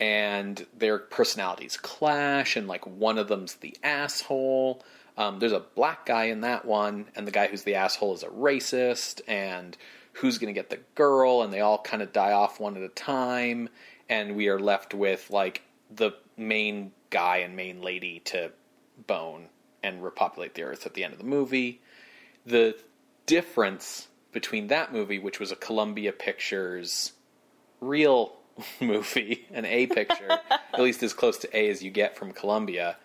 and their personalities clash, and like one of them's the asshole. Um, there's a black guy in that one, and the guy who's the asshole is a racist, and who's going to get the girl, and they all kind of die off one at a time, and we are left with like the main guy and main lady to bone and repopulate the earth at the end of the movie. The difference between that movie, which was a Columbia Pictures real (laughs) movie, an A picture, (laughs) at least as close to A as you get from Columbia,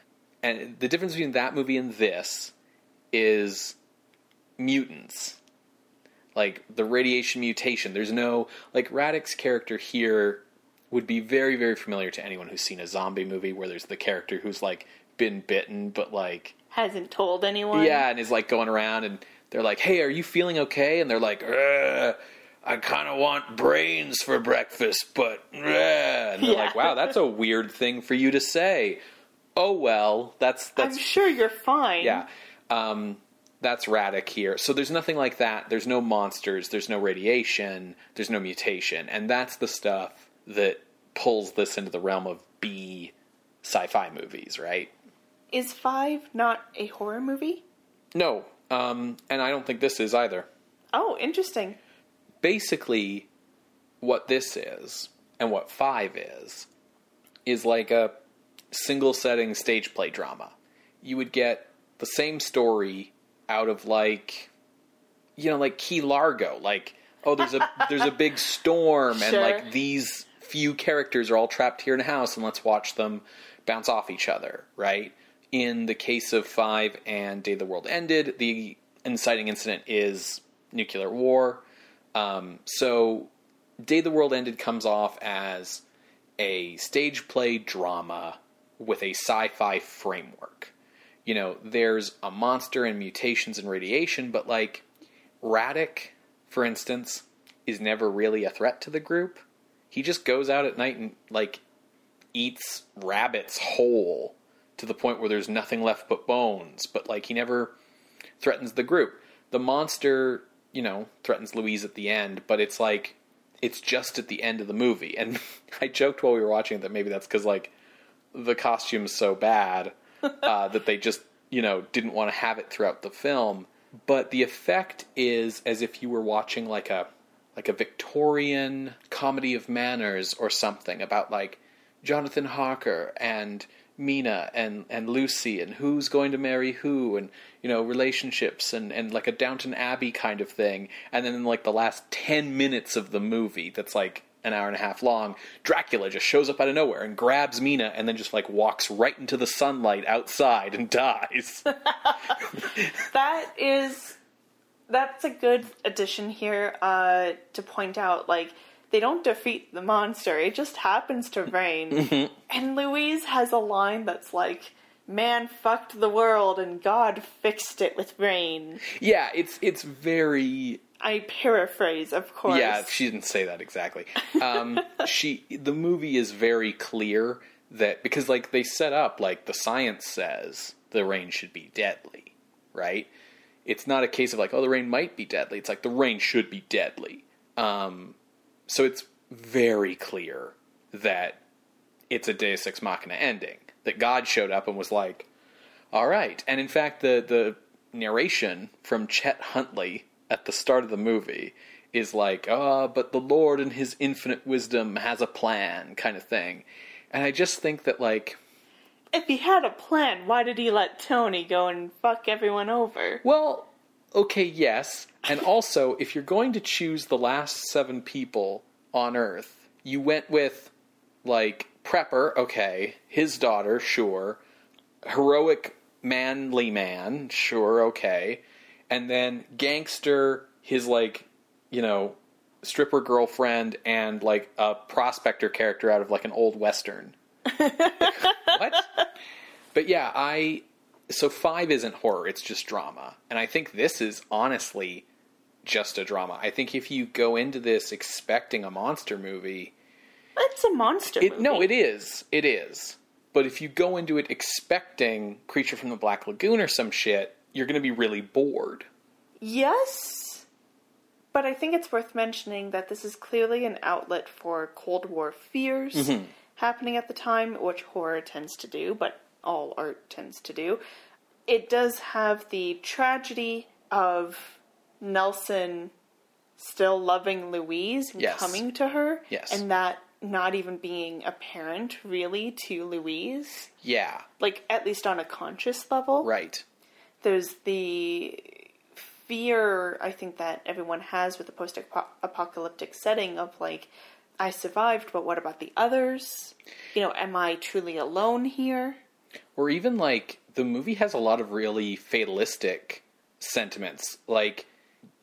and the difference between that movie and this is mutants. Like the radiation mutation. There's no like Radek's character here would be very, very familiar to anyone who's seen a zombie movie where there's the character who's like been bitten but like Hasn't told anyone. yeah, and is like going around and they're like, "Hey, are you feeling okay?" And they're like, "Uh, "I kind of want brains for breakfast, but uh," and they're Yeah. like, "Wow, that's a weird thing for you to say." Oh well, that's that's I'm sure you're fine. yeah. Um, that's Radek here. So there's nothing like that. There's no monsters. There's no radiation. There's no mutation, and that's the stuff that pulls this into the realm of B sci-fi movies, right? Is Five not a horror movie? No, um, and I don't think this is either. Oh, interesting. basically what this is and what five is is like a single setting stage play drama you would get the same story out of like you know like key largo like oh there's a (laughs) there's a big storm and like these few characters are all trapped here in a house and let's watch them bounce off each other right in the case of five and day the world ended the inciting incident is nuclear war um, so, Day the World Ended comes off as a stage play drama with a sci fi framework. You know, there's a monster and mutations and radiation, but like, Radek, for instance, is never really a threat to the group. He just goes out at night and, like, eats rabbits whole to the point where there's nothing left but bones, but, like, he never threatens the group. The monster, you know, threatens Louise at the end, but it's like it's just at the end of the movie. And (laughs) I joked while we were watching it that maybe that's because like the costume's so bad (laughs) uh, that they just you know didn't want to have it throughout the film. But the effect is as if you were watching like a like a Victorian comedy of manners or something about like Jonathan Harker and Mina and, and Lucy and who's going to marry who and you know relationships and, and like a Downton Abbey kind of thing. And then in like the last 10 minutes of the movie that's like an hour and a half long Dracula just shows up out of nowhere and grabs Mina and then just like walks right into the sunlight outside and dies. (laughs) That is that's a good addition here uh, to point out like they don't defeat the monster it just happens to rain (laughs) Mm-hmm. and louise has a line that's like man fucked the world and god fixed it with rain yeah it's it's very i paraphrase of course Yeah, she didn't say that exactly. Um, (laughs) she the movie is very clear that because like they set up like the science says the rain should be deadly, right? It's not a case of like oh the rain might be deadly. It's like the rain should be deadly. Um, so it's very clear that it's a Deus Ex Machina ending. That God showed up and was like, All right. And in fact, the, the narration from Chet Huntley at the start of the movie is like, ah, but the Lord in his infinite wisdom has a plan, kind of thing. And I just think that, like, If he had a plan, why did he let Tony go and fuck everyone over? well, okay, yes. And also, if you're going to choose the last seven people on Earth, you went with, like, Prepper, okay, his daughter, sure, heroic manly man, sure, okay, and then gangster, his like, you know, stripper girlfriend, and like a prospector character out of like an old western. (laughs) what? But yeah, I. So five isn't horror; it's just drama, and I think this is honestly just a drama. I think if you go into this expecting a monster movie, It's a monster it, movie. no, it is. It is. But if you go into it expecting Creature from the Black Lagoon or some shit, you're going to be really bored. Yes, but I think it's worth mentioning that this is clearly an outlet for Cold War fears Mm-hmm. happening at the time, which horror tends to do, but all art tends to do. It does have the tragedy of Nelson still loving Louise and Yes. coming to her, Yes. and that not even being apparent really to Louise, Yeah, like at least on a conscious level right. there's the fear I think that everyone has with the post apocalyptic setting of like, I survived, but what about the others? You know, am I truly alone here? Or even like the movie has a lot of really fatalistic sentiments. Like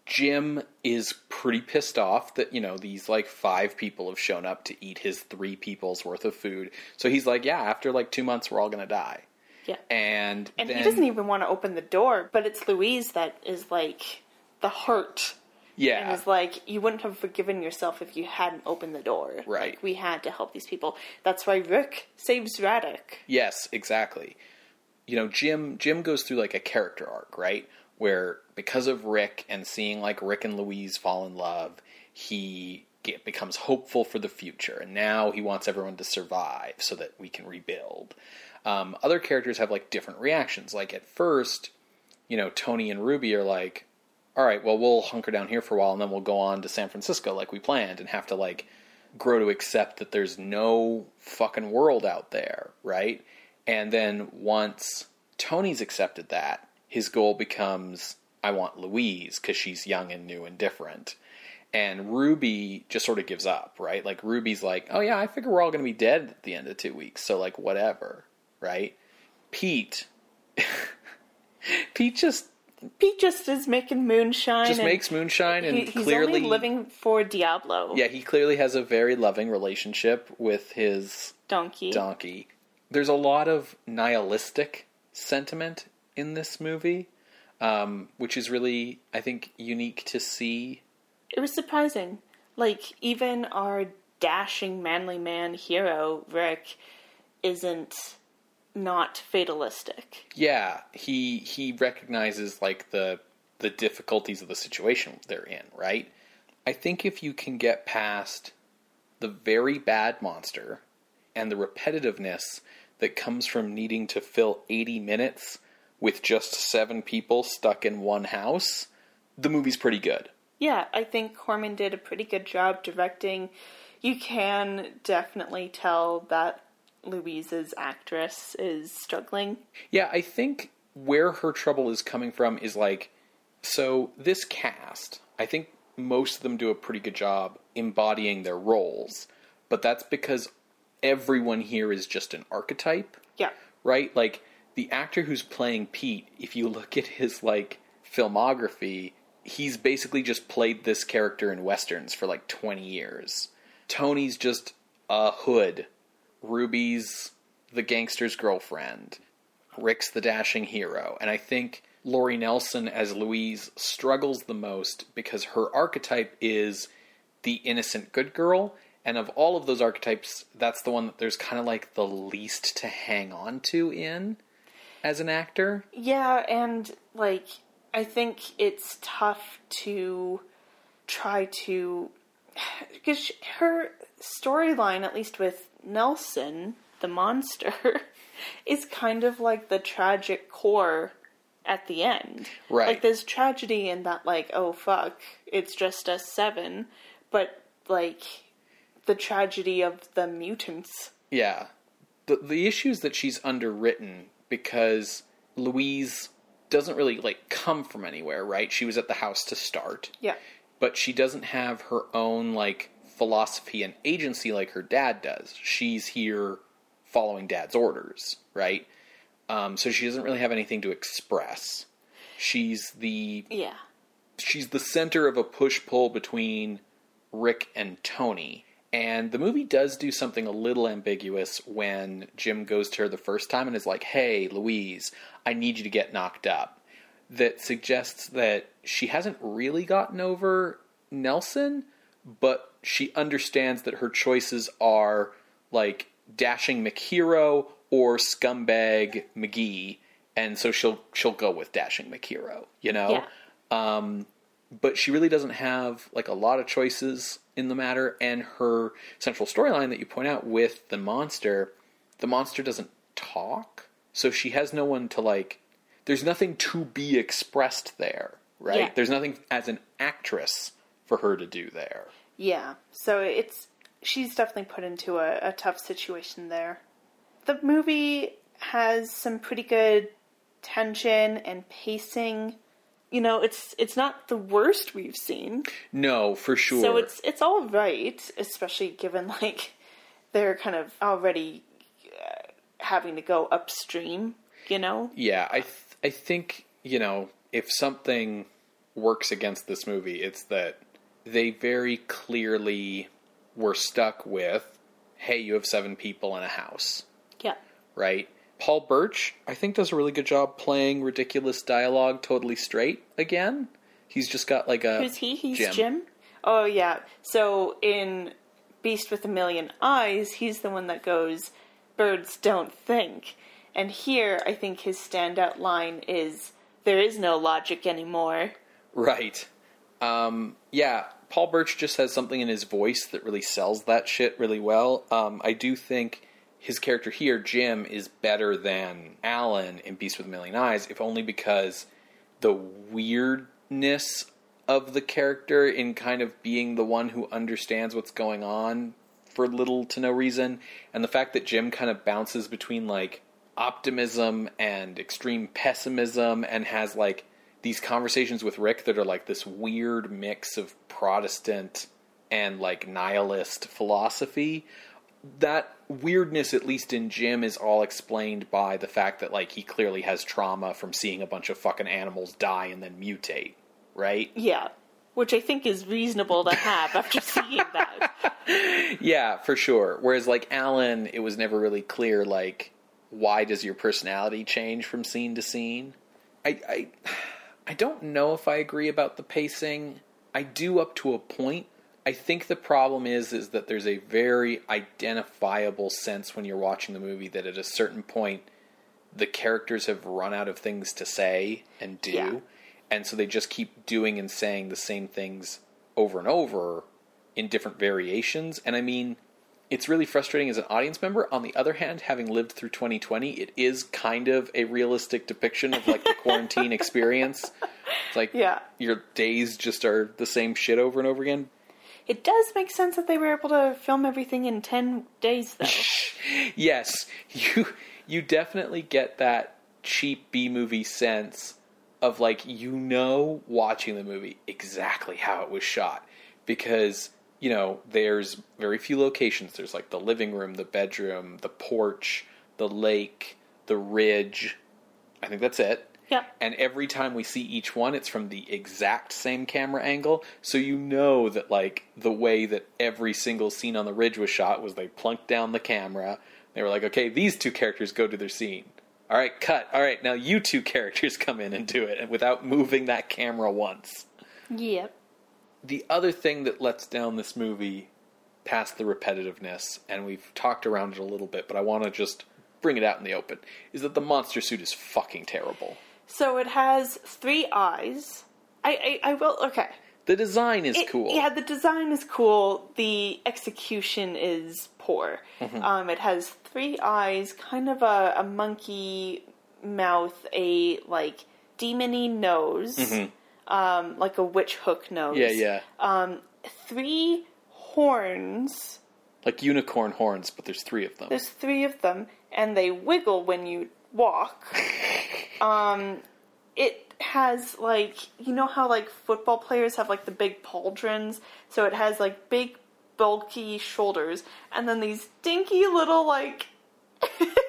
Jim is pretty pissed off that, you know, these like five people have shown up to eat his three people's worth of food. So he's like, yeah, after like two months, we're all going to die. Yeah. And, And then, he doesn't even want to open the door, but it's Louise that is like the hurt. And yeah, is like, you wouldn't have forgiven yourself if you hadn't opened the door. Right. Like, we had to help these people. That's why Rick saves Radek. Yes, exactly. You know, Jim Jim goes through like a character arc, right? Where because of Rick and seeing like Rick and Louise fall in love, he get, becomes hopeful for the future, and now he wants everyone to survive so that we can rebuild. Um, other characters have like different reactions. Like at first, you know, Tony and Ruby are like, "All right, well, we'll hunker down here for a while, and then we'll go on to San Francisco like we planned," and have to like grow to accept that there's no fucking world out there, right? And then once Tony's accepted that, his goal becomes I want Louise because she's young and new and different. And Ruby just sort of gives up, right? Like Ruby's like, "Oh yeah, I figure we're all going to be dead at the end of 2 weeks, so like whatever." Right? Pete (laughs) Pete just Pete just is making moonshine. just makes moonshine and he- he's clearly only living for Diablo. Yeah, he clearly has a very loving relationship with his Donkey. donkey. There's a lot of nihilistic sentiment in this movie, um, which is really, I think, unique to see. It was surprising. Like, even our dashing, manly man hero, Rick, isn't not fatalistic. Yeah, he he recognizes like the the difficulties of the situation they're in, right? I think if you can get past the very bad monster and the repetitiveness that comes from needing to fill 80 minutes with just seven people stuck in one house, the movie's pretty good. Yeah, I think Corman did a pretty good job directing. You can definitely tell that Louise's actress is struggling. Yeah, I think where her trouble is coming from is like so this cast, I think most of them do a pretty good job embodying their roles, but that's because everyone here is just an archetype, Yeah. right? Like the actor who's playing Pete, if you (laughs) look at his like filmography, he's basically just played this character in westerns for like 20 years. Tony's just a hood. Ruby's the gangster's girlfriend. Rick's the dashing hero. And I think Lori Nelson as Louise struggles the most because her archetype is the innocent good girl. And of all of those archetypes, that's the one that there's kind of like the least to hang on to in as an actor. Yeah, and like I think it's tough to try to (sighs) because her storyline, at least with Nelson, the monster (laughs) is kind of like the tragic core at the end. Right. Like there's tragedy in that like, oh fuck, it's just us seven, but like the tragedy of the mutants. Yeah. The the issue is that she's underwritten because Louise doesn't really like come from anywhere, right? She was at the house to start. Yeah. But she doesn't have her own like philosophy and agency like her dad does. She's here following dad's orders, right? Um, so she doesn't really have anything to express. She's the Yeah. she's the center of a push pull between Rick and Tony. And the movie does do something a little ambiguous when Jim goes to her the first time and is like, hey, Louise, I need you to get knocked up. That suggests that she hasn't really gotten over Nelson, but she understands that her choices are like dashing McHero or scumbag McGee, and so she'll she'll go with dashing McHero, you know? Yeah. Um, but she really doesn't have like a lot of choices in the matter and her central storyline that you point out with the monster the monster doesn't talk so she has no one to like there's nothing to be expressed there right Yeah. there's nothing as an actress for her to do there Yeah. So it's she's definitely put into a, a tough situation there. The movie has some pretty good tension and pacing. You know, it's it's not the worst we've seen. no for sure So it's it's all right, especially given like they're kind of already uh, having to go upstream. You know. Yeah, I th- I think you know if something works against this movie, it's that they very clearly were stuck with, hey, you have seven people in a house, Yeah. right? Paul Birch, I think, does a really good job playing ridiculous dialogue totally straight again. He's just got like a Who's he? He's Jim. Jim. Oh yeah. So in Beast with a Million Eyes, he's the one that goes, "Birds don't think." And here, I think his standout line is, "There is no logic anymore." Right. Um, yeah, Paul Birch just has something in his voice that really sells that shit really well. Um, I do think his character here, Jim, is better than Alan in Beast with a Million Eyes, if only because the weirdness of the character in kind of being the one who understands what's going on for little to no reason, and the fact that Jim kind of bounces between like optimism and extreme pessimism and has like these conversations with Rick that are like this weird mix of Protestant and like nihilist philosophy. That weirdness, at least in Jim, is all explained by the fact that like he clearly has trauma from seeing a bunch of fucking animals die and then mutate, right? Yeah. Which I think is reasonable to have after (laughs) seeing that. Yeah, for sure. Whereas like Alan, it was never really clear like why does your personality change from scene to scene? I I I don't know if I agree about the pacing. I do up to a point. I think the problem is is that there's a very identifiable sense when you're watching the movie that at a certain point the characters have run out of things to say and do. Yeah. And so they just keep doing and saying the same things over and over in different variations. And I mean, it's really frustrating as an audience member. On the other hand, having lived through 2020, it is kind of a realistic depiction of like the quarantine experience. It's like Yeah. your days just are the same shit over and over again. It does make sense that they were able to film everything in 10 days, though. (laughs) yes, you you definitely get that cheap B movie sense of like you know watching the movie exactly how it was shot because you know there's very few locations. There's like the living room the bedroom the porch the lake the ridge. I think that's it. Yeah. and every time we see each one it's from the exact same camera angle. So you know that like the way that every single scene on the ridge was shot was they plunked down the camera. They were like okay these two characters go to their scene. All right cut. All right now you two (laughs) characters come in and do it and without moving that camera once. Yep. The other thing that lets down this movie past the repetitiveness and we've talked around it a little bit but i want to just bring it out in the open is that the monster suit is fucking terrible So it has three eyes. I, I, I will, okay. The design is It- cool. Yeah, the design is cool. The execution is poor. Mm-hmm. Um, it has three eyes, kind of a, a monkey mouth, a like demony nose, um, like a witch hook nose. Yeah, yeah. Three horns. like unicorn horns, but there's three of them. There's three of them, and they wiggle when you walk. (laughs) um, it has like you know how like football players have like the big pauldrons, so it has like big bulky shoulders, and then these dinky little like (laughs)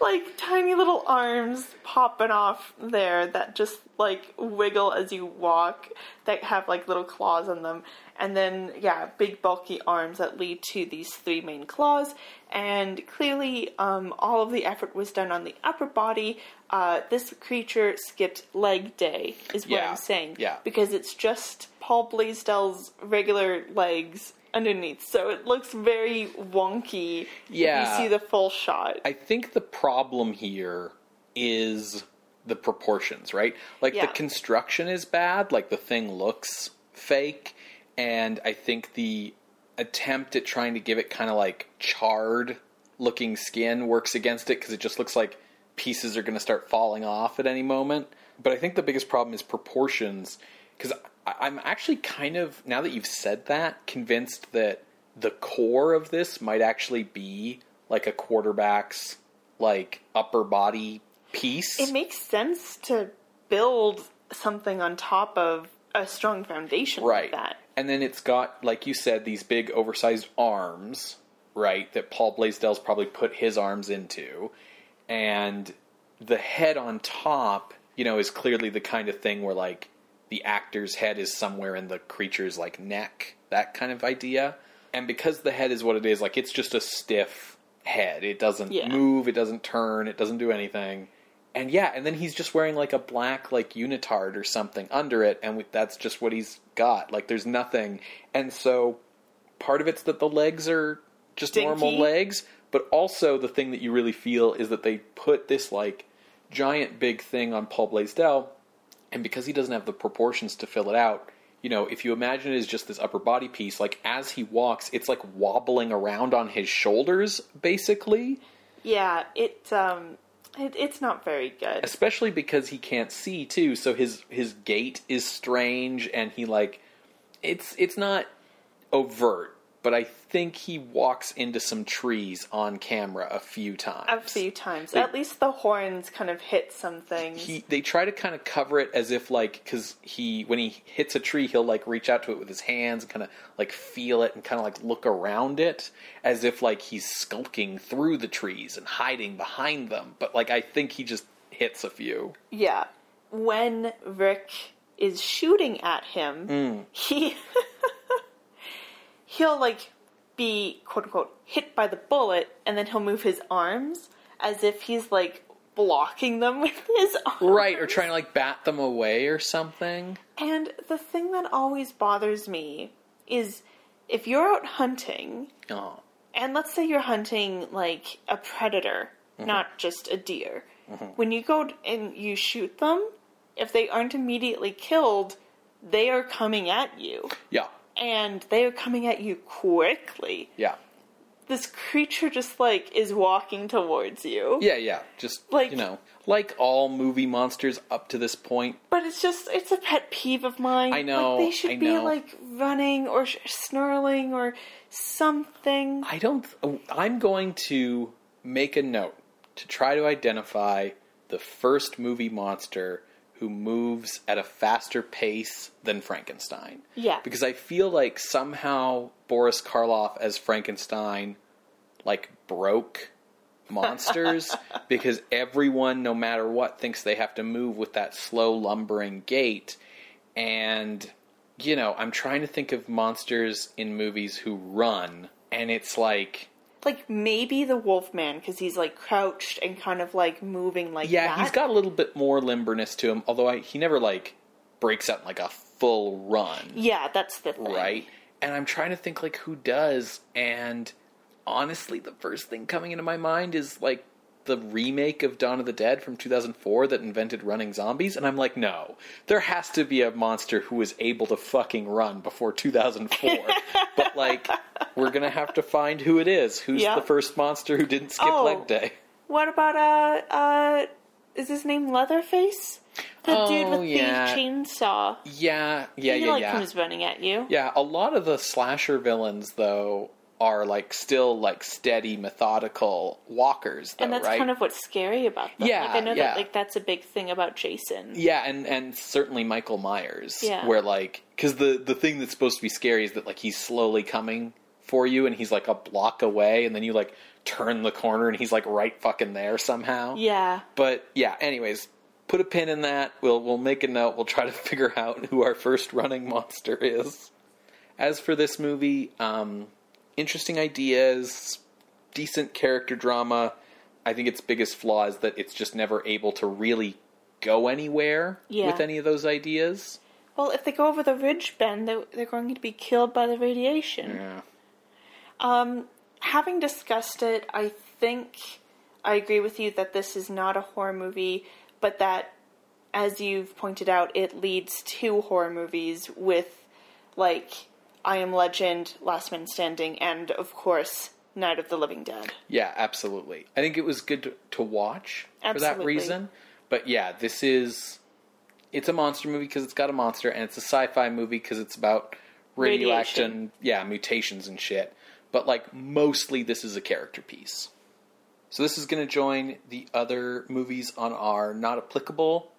like tiny little arms popping off there that just like wiggle as you walk that have like little claws on them. And then yeah big bulky arms that lead to these three main claws. And clearly um, all of the effort was done on the upper body. Uh, this creature skipped leg day is what Yeah, i'm saying. Yeah. because it's just paul blaisdell's regular legs underneath so it looks very wonky Yeah. if you see the full shot I think the problem here is the proportions, right? Like Yeah. the construction is bad, like the thing looks fake, and I think the attempt at trying to give it kind of like charred looking skin works against it because it just looks like pieces are going to start falling off at any moment. But I think the biggest problem is proportions because I'm actually kind of, now that you've said that, convinced that the core of this might actually be like a quarterback's like upper body piece. it makes sense to build something on top of a strong foundation right. like that. And then it's got, like you said, these big oversized arms, right, that Paul Blaisdell's probably put his arms into. And the head on top, you know, is clearly the kind of thing where like the actor's head is somewhere in the creature's like neck, that kind of idea. And because the head is what it is, like it's just a stiff head. It doesn't Yeah. move, it doesn't turn, it doesn't do anything. And yeah, and then he's just wearing like a black like unitard or something under it, and we, that's just what he's got. Like there's nothing, and so part of it's that the legs are just Dinky. normal legs, but also the thing that you really feel is that they put this like giant big thing on Paul Blaisdell, and because he doesn't have the proportions to fill it out, you know, if you imagine it as just this upper body piece, like as he walks, it's like wobbling around on his shoulders, basically. Yeah, it um it, it's not very good. especially because he can't see too so his his gait is strange and he like it's it's not overt but i think he walks into some trees on camera a few times A few times. They- At least the horns kind of hit some things. he they try to kind of cover it as if like because he when he hits a tree he'll like reach out to it with his hands and kind of like feel it and kind of like look around it as if like he's skulking through the trees and hiding behind them but like i think he just hits a few yeah. When Rick is shooting at him, Mm. he (laughs) he'll like be quote unquote hit by the bullet and then he'll move his arms as if he's like blocking them (laughs) with his arms. Right, or trying to like bat them away or something. And the thing that always bothers me is if you're out hunting, Oh. and let's say you're hunting like a predator, Mm-hmm. not just a deer, when you go and you shoot them, if they aren't immediately killed, they are coming at you. Yeah. And they are coming at you quickly. Yeah. This creature just like is walking towards you. Yeah, yeah. Just Like- you know, like all movie monsters up to this point. But it's just, it's a pet peeve of mine. I know, Like, they should I be know. like running or snarling or something. I don't oh, I'm going to make a note to try to identify the first movie monster who moves at a faster pace than Frankenstein. Yeah. Because I feel like somehow Boris Karloff as Frankenstein like broke (laughs) monsters because everyone no matter what thinks they have to move with that slow lumbering gait and you know, I'm trying to think of monsters in movies who run and it's like like maybe the Wolfman because he's like crouched and kind of like moving like yeah, that. he's got a little bit more limberness to him, although I, he never like breaks out in like a full run. Yeah, that's the thing. right? And I'm trying to think like who does, and honestly, the first thing coming into my mind is like the remake of Dawn of the Dead from 2004 that invented running zombies? And I'm like, no. There has to be a monster who was able to fucking run before 2004. (laughs) but, like, we're to have to find who it is. Who's Yeah. the first monster who didn't skip Oh. leg day? What about uh uh is his name Leatherface? The dude Oh, with yeah. the chainsaw. Yeah, yeah, he yeah, like yeah. comes running at you. Yeah, a lot of the slasher villains, though, are, like, still, like, steady, methodical walkers, though, and that's right? kind of what's scary about them. Yeah, like, I know yeah. that like that's a big thing about Jason. Yeah, and and certainly Michael Myers. Yeah. Where like, because the the thing that's supposed to be scary is that like he's slowly coming for you, and he's like a block away, and then you like turn the corner, and he's like right fucking there somehow. Yeah. But yeah, anyways, put a pin in that. We'll we'll make a note. We'll try to (laughs) figure out who our first running monster is. As for this movie, um, interesting ideas, decent character drama. I think its biggest flaw is that it's just never able to really go anywhere Yeah. with any of those ideas. Well, if they go over the ridge bend, they're, they're going to be killed by the radiation. Yeah. Um, having discussed it, I think I agree with you that this is not a horror movie, but that, as you've pointed out, it leads to horror movies with, like, I Am Legend, Last Man Standing, and, of course, Night of the Living Dead. Yeah, absolutely. I think it was good to, to watch for that reason. But yeah, this is it's a monster movie because it's got a monster, and it's a sci-fi movie because it's about Radiation. yeah, mutations and shit. But like mostly, this is a character piece. So this is going to join the other movies on our not applicable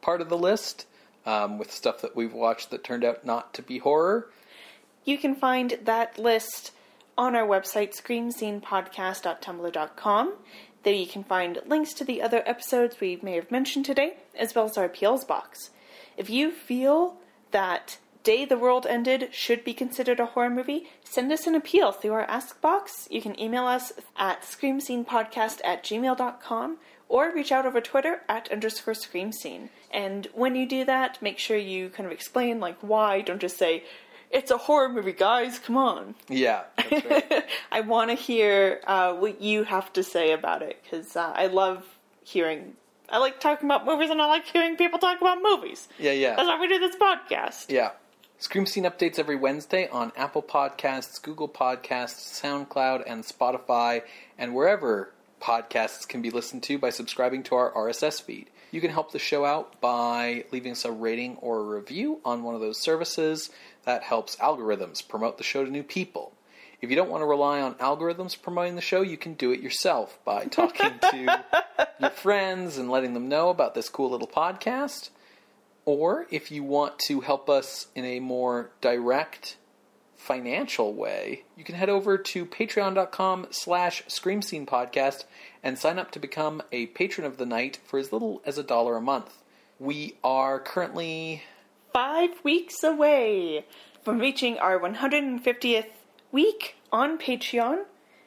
part of the list, um, with stuff that we've watched that turned out not to be horror. You can find that list on our website, screamscenepodcast.tumblr.com. There you can find links to the other episodes we may have mentioned today, as well as our appeals box. If you feel that Day the World Ended should be considered a horror movie, send us an appeal through our Ask box. You can email us at screamscenepodcast at gmail.com or reach out over Twitter at underscore screamscene. And when you do that, make sure you kind of explain, like, why. Don't just say, it's a horror movie, guys, come on. Yeah, that's right. (laughs) I want to hear uh, what you have to say about it because uh, I love hearing. I like talking about movies and I like hearing people talk about movies. yeah, yeah. That's why we do this podcast. Yeah. Scream Scene updates every Wednesday on Apple Podcasts, Google Podcasts, SoundCloud, and Spotify, and wherever podcasts can be listened to by subscribing to our RSS feed. You can help the show out by leaving us a rating or a review on one of those services. That helps algorithms promote the show to new people. If you don't want to rely on algorithms promoting the show, you can do it yourself by (laughs) talking to your friends and letting them know about this cool little podcast. Or if you want to help us in a more direct financial way, you can head over to patreon.com slash scream scene podcast and sign up to become a patron of the night for as little as a dollar a month. We are currently Five weeks away from reaching our 150th week on Patreon,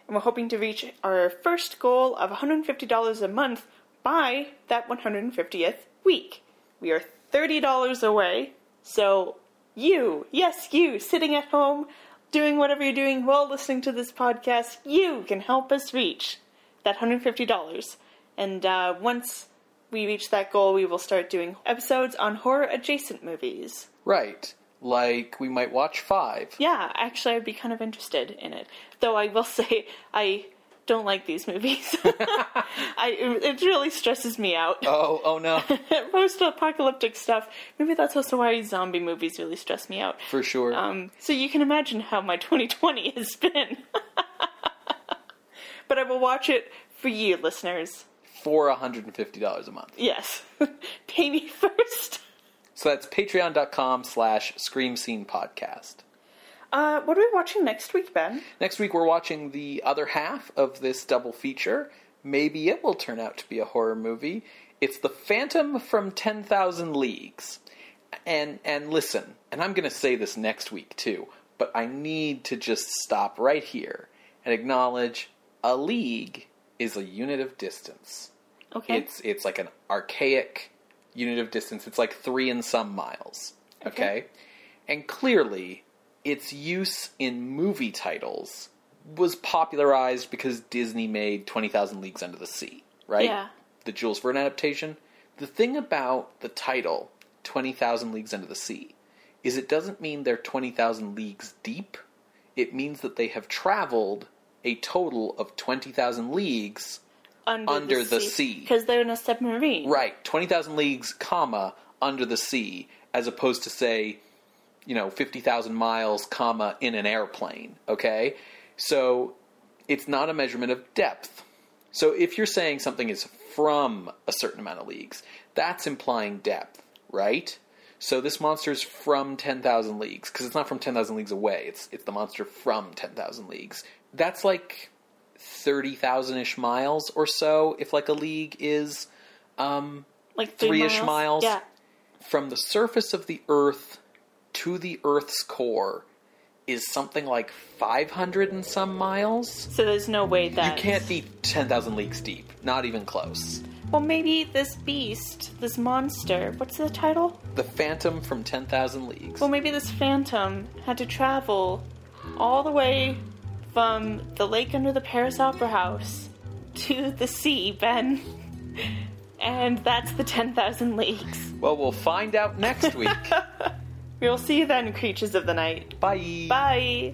and we're hoping to reach our first goal of $150 a month by that 150th week. We are $30 away, so you, yes, you, sitting at home, doing whatever you're doing while listening to this podcast, you can help us reach that $150. And uh, once we reach that goal, we will start doing episodes on horror adjacent movies. right. Like we might watch five. Yeah, actually, I'd be kind of interested in it. Though I will (laughs) say, I don't like these movies. (laughs) I, it really stresses me out. Oh, oh no, (laughs) Post apocalyptic stuff. Maybe that's also why zombie movies really stress me out. for sure. Um, so you can imagine how my 2020 has been. but I will watch it for you, listeners. For $150 a month. Yes. (laughs) Pay me first. So that's patreon.com slash scream scene podcast. Uh, what are we watching next week, Ben? Next week, we're watching the other half of this double feature. Maybe it will turn out to be a horror movie. It's The Phantom from 10,000 Leagues. And, and listen, and I'm going to say this next week too, but I need to just stop right here and acknowledge a league is a unit of distance. Okay. It's it's like an archaic unit of distance. It's like three and some miles. Okay? Okay. And clearly, its use in movie titles was popularized because Disney made 20,000 Leagues Under the Sea. right? Yeah. The Jules Verne adaptation. The thing about the title, 20,000 Leagues Under the Sea, is it doesn't mean they're 20,000 leagues deep. It means that they have traveled a total of 20,000 leagues Under, Under the sea. Because they're in a submarine. Right, 20,000 leagues, comma, under the sea, as opposed to, say, you know, 50,000 miles, comma, in an airplane, okay? So it's not a measurement of depth. So if you're saying something is from a certain amount of leagues, that's implying depth, right? So this monster's from 10,000 leagues, because it's not from 10,000 leagues away, it's, it's the monster from 10,000 leagues. That's like 30,000 ish miles or so, if like a league is um, Like three Three-ish miles? Yeah. from the surface of the Earth to the Earth's core is something like 500 and some miles. So there's no way that You can't be 10,000 leagues deep. Not even close. Well, maybe this beast, this monster. What's the title? The Phantom from 10,000 Leagues. Well, maybe this phantom had to travel all the way from the lake under the Paris Opera House to the sea, Ben. And that's the 10,000 leagues. Well, we'll find out next week. (laughs) We'll see you then, creatures of the night. Bye. Bye.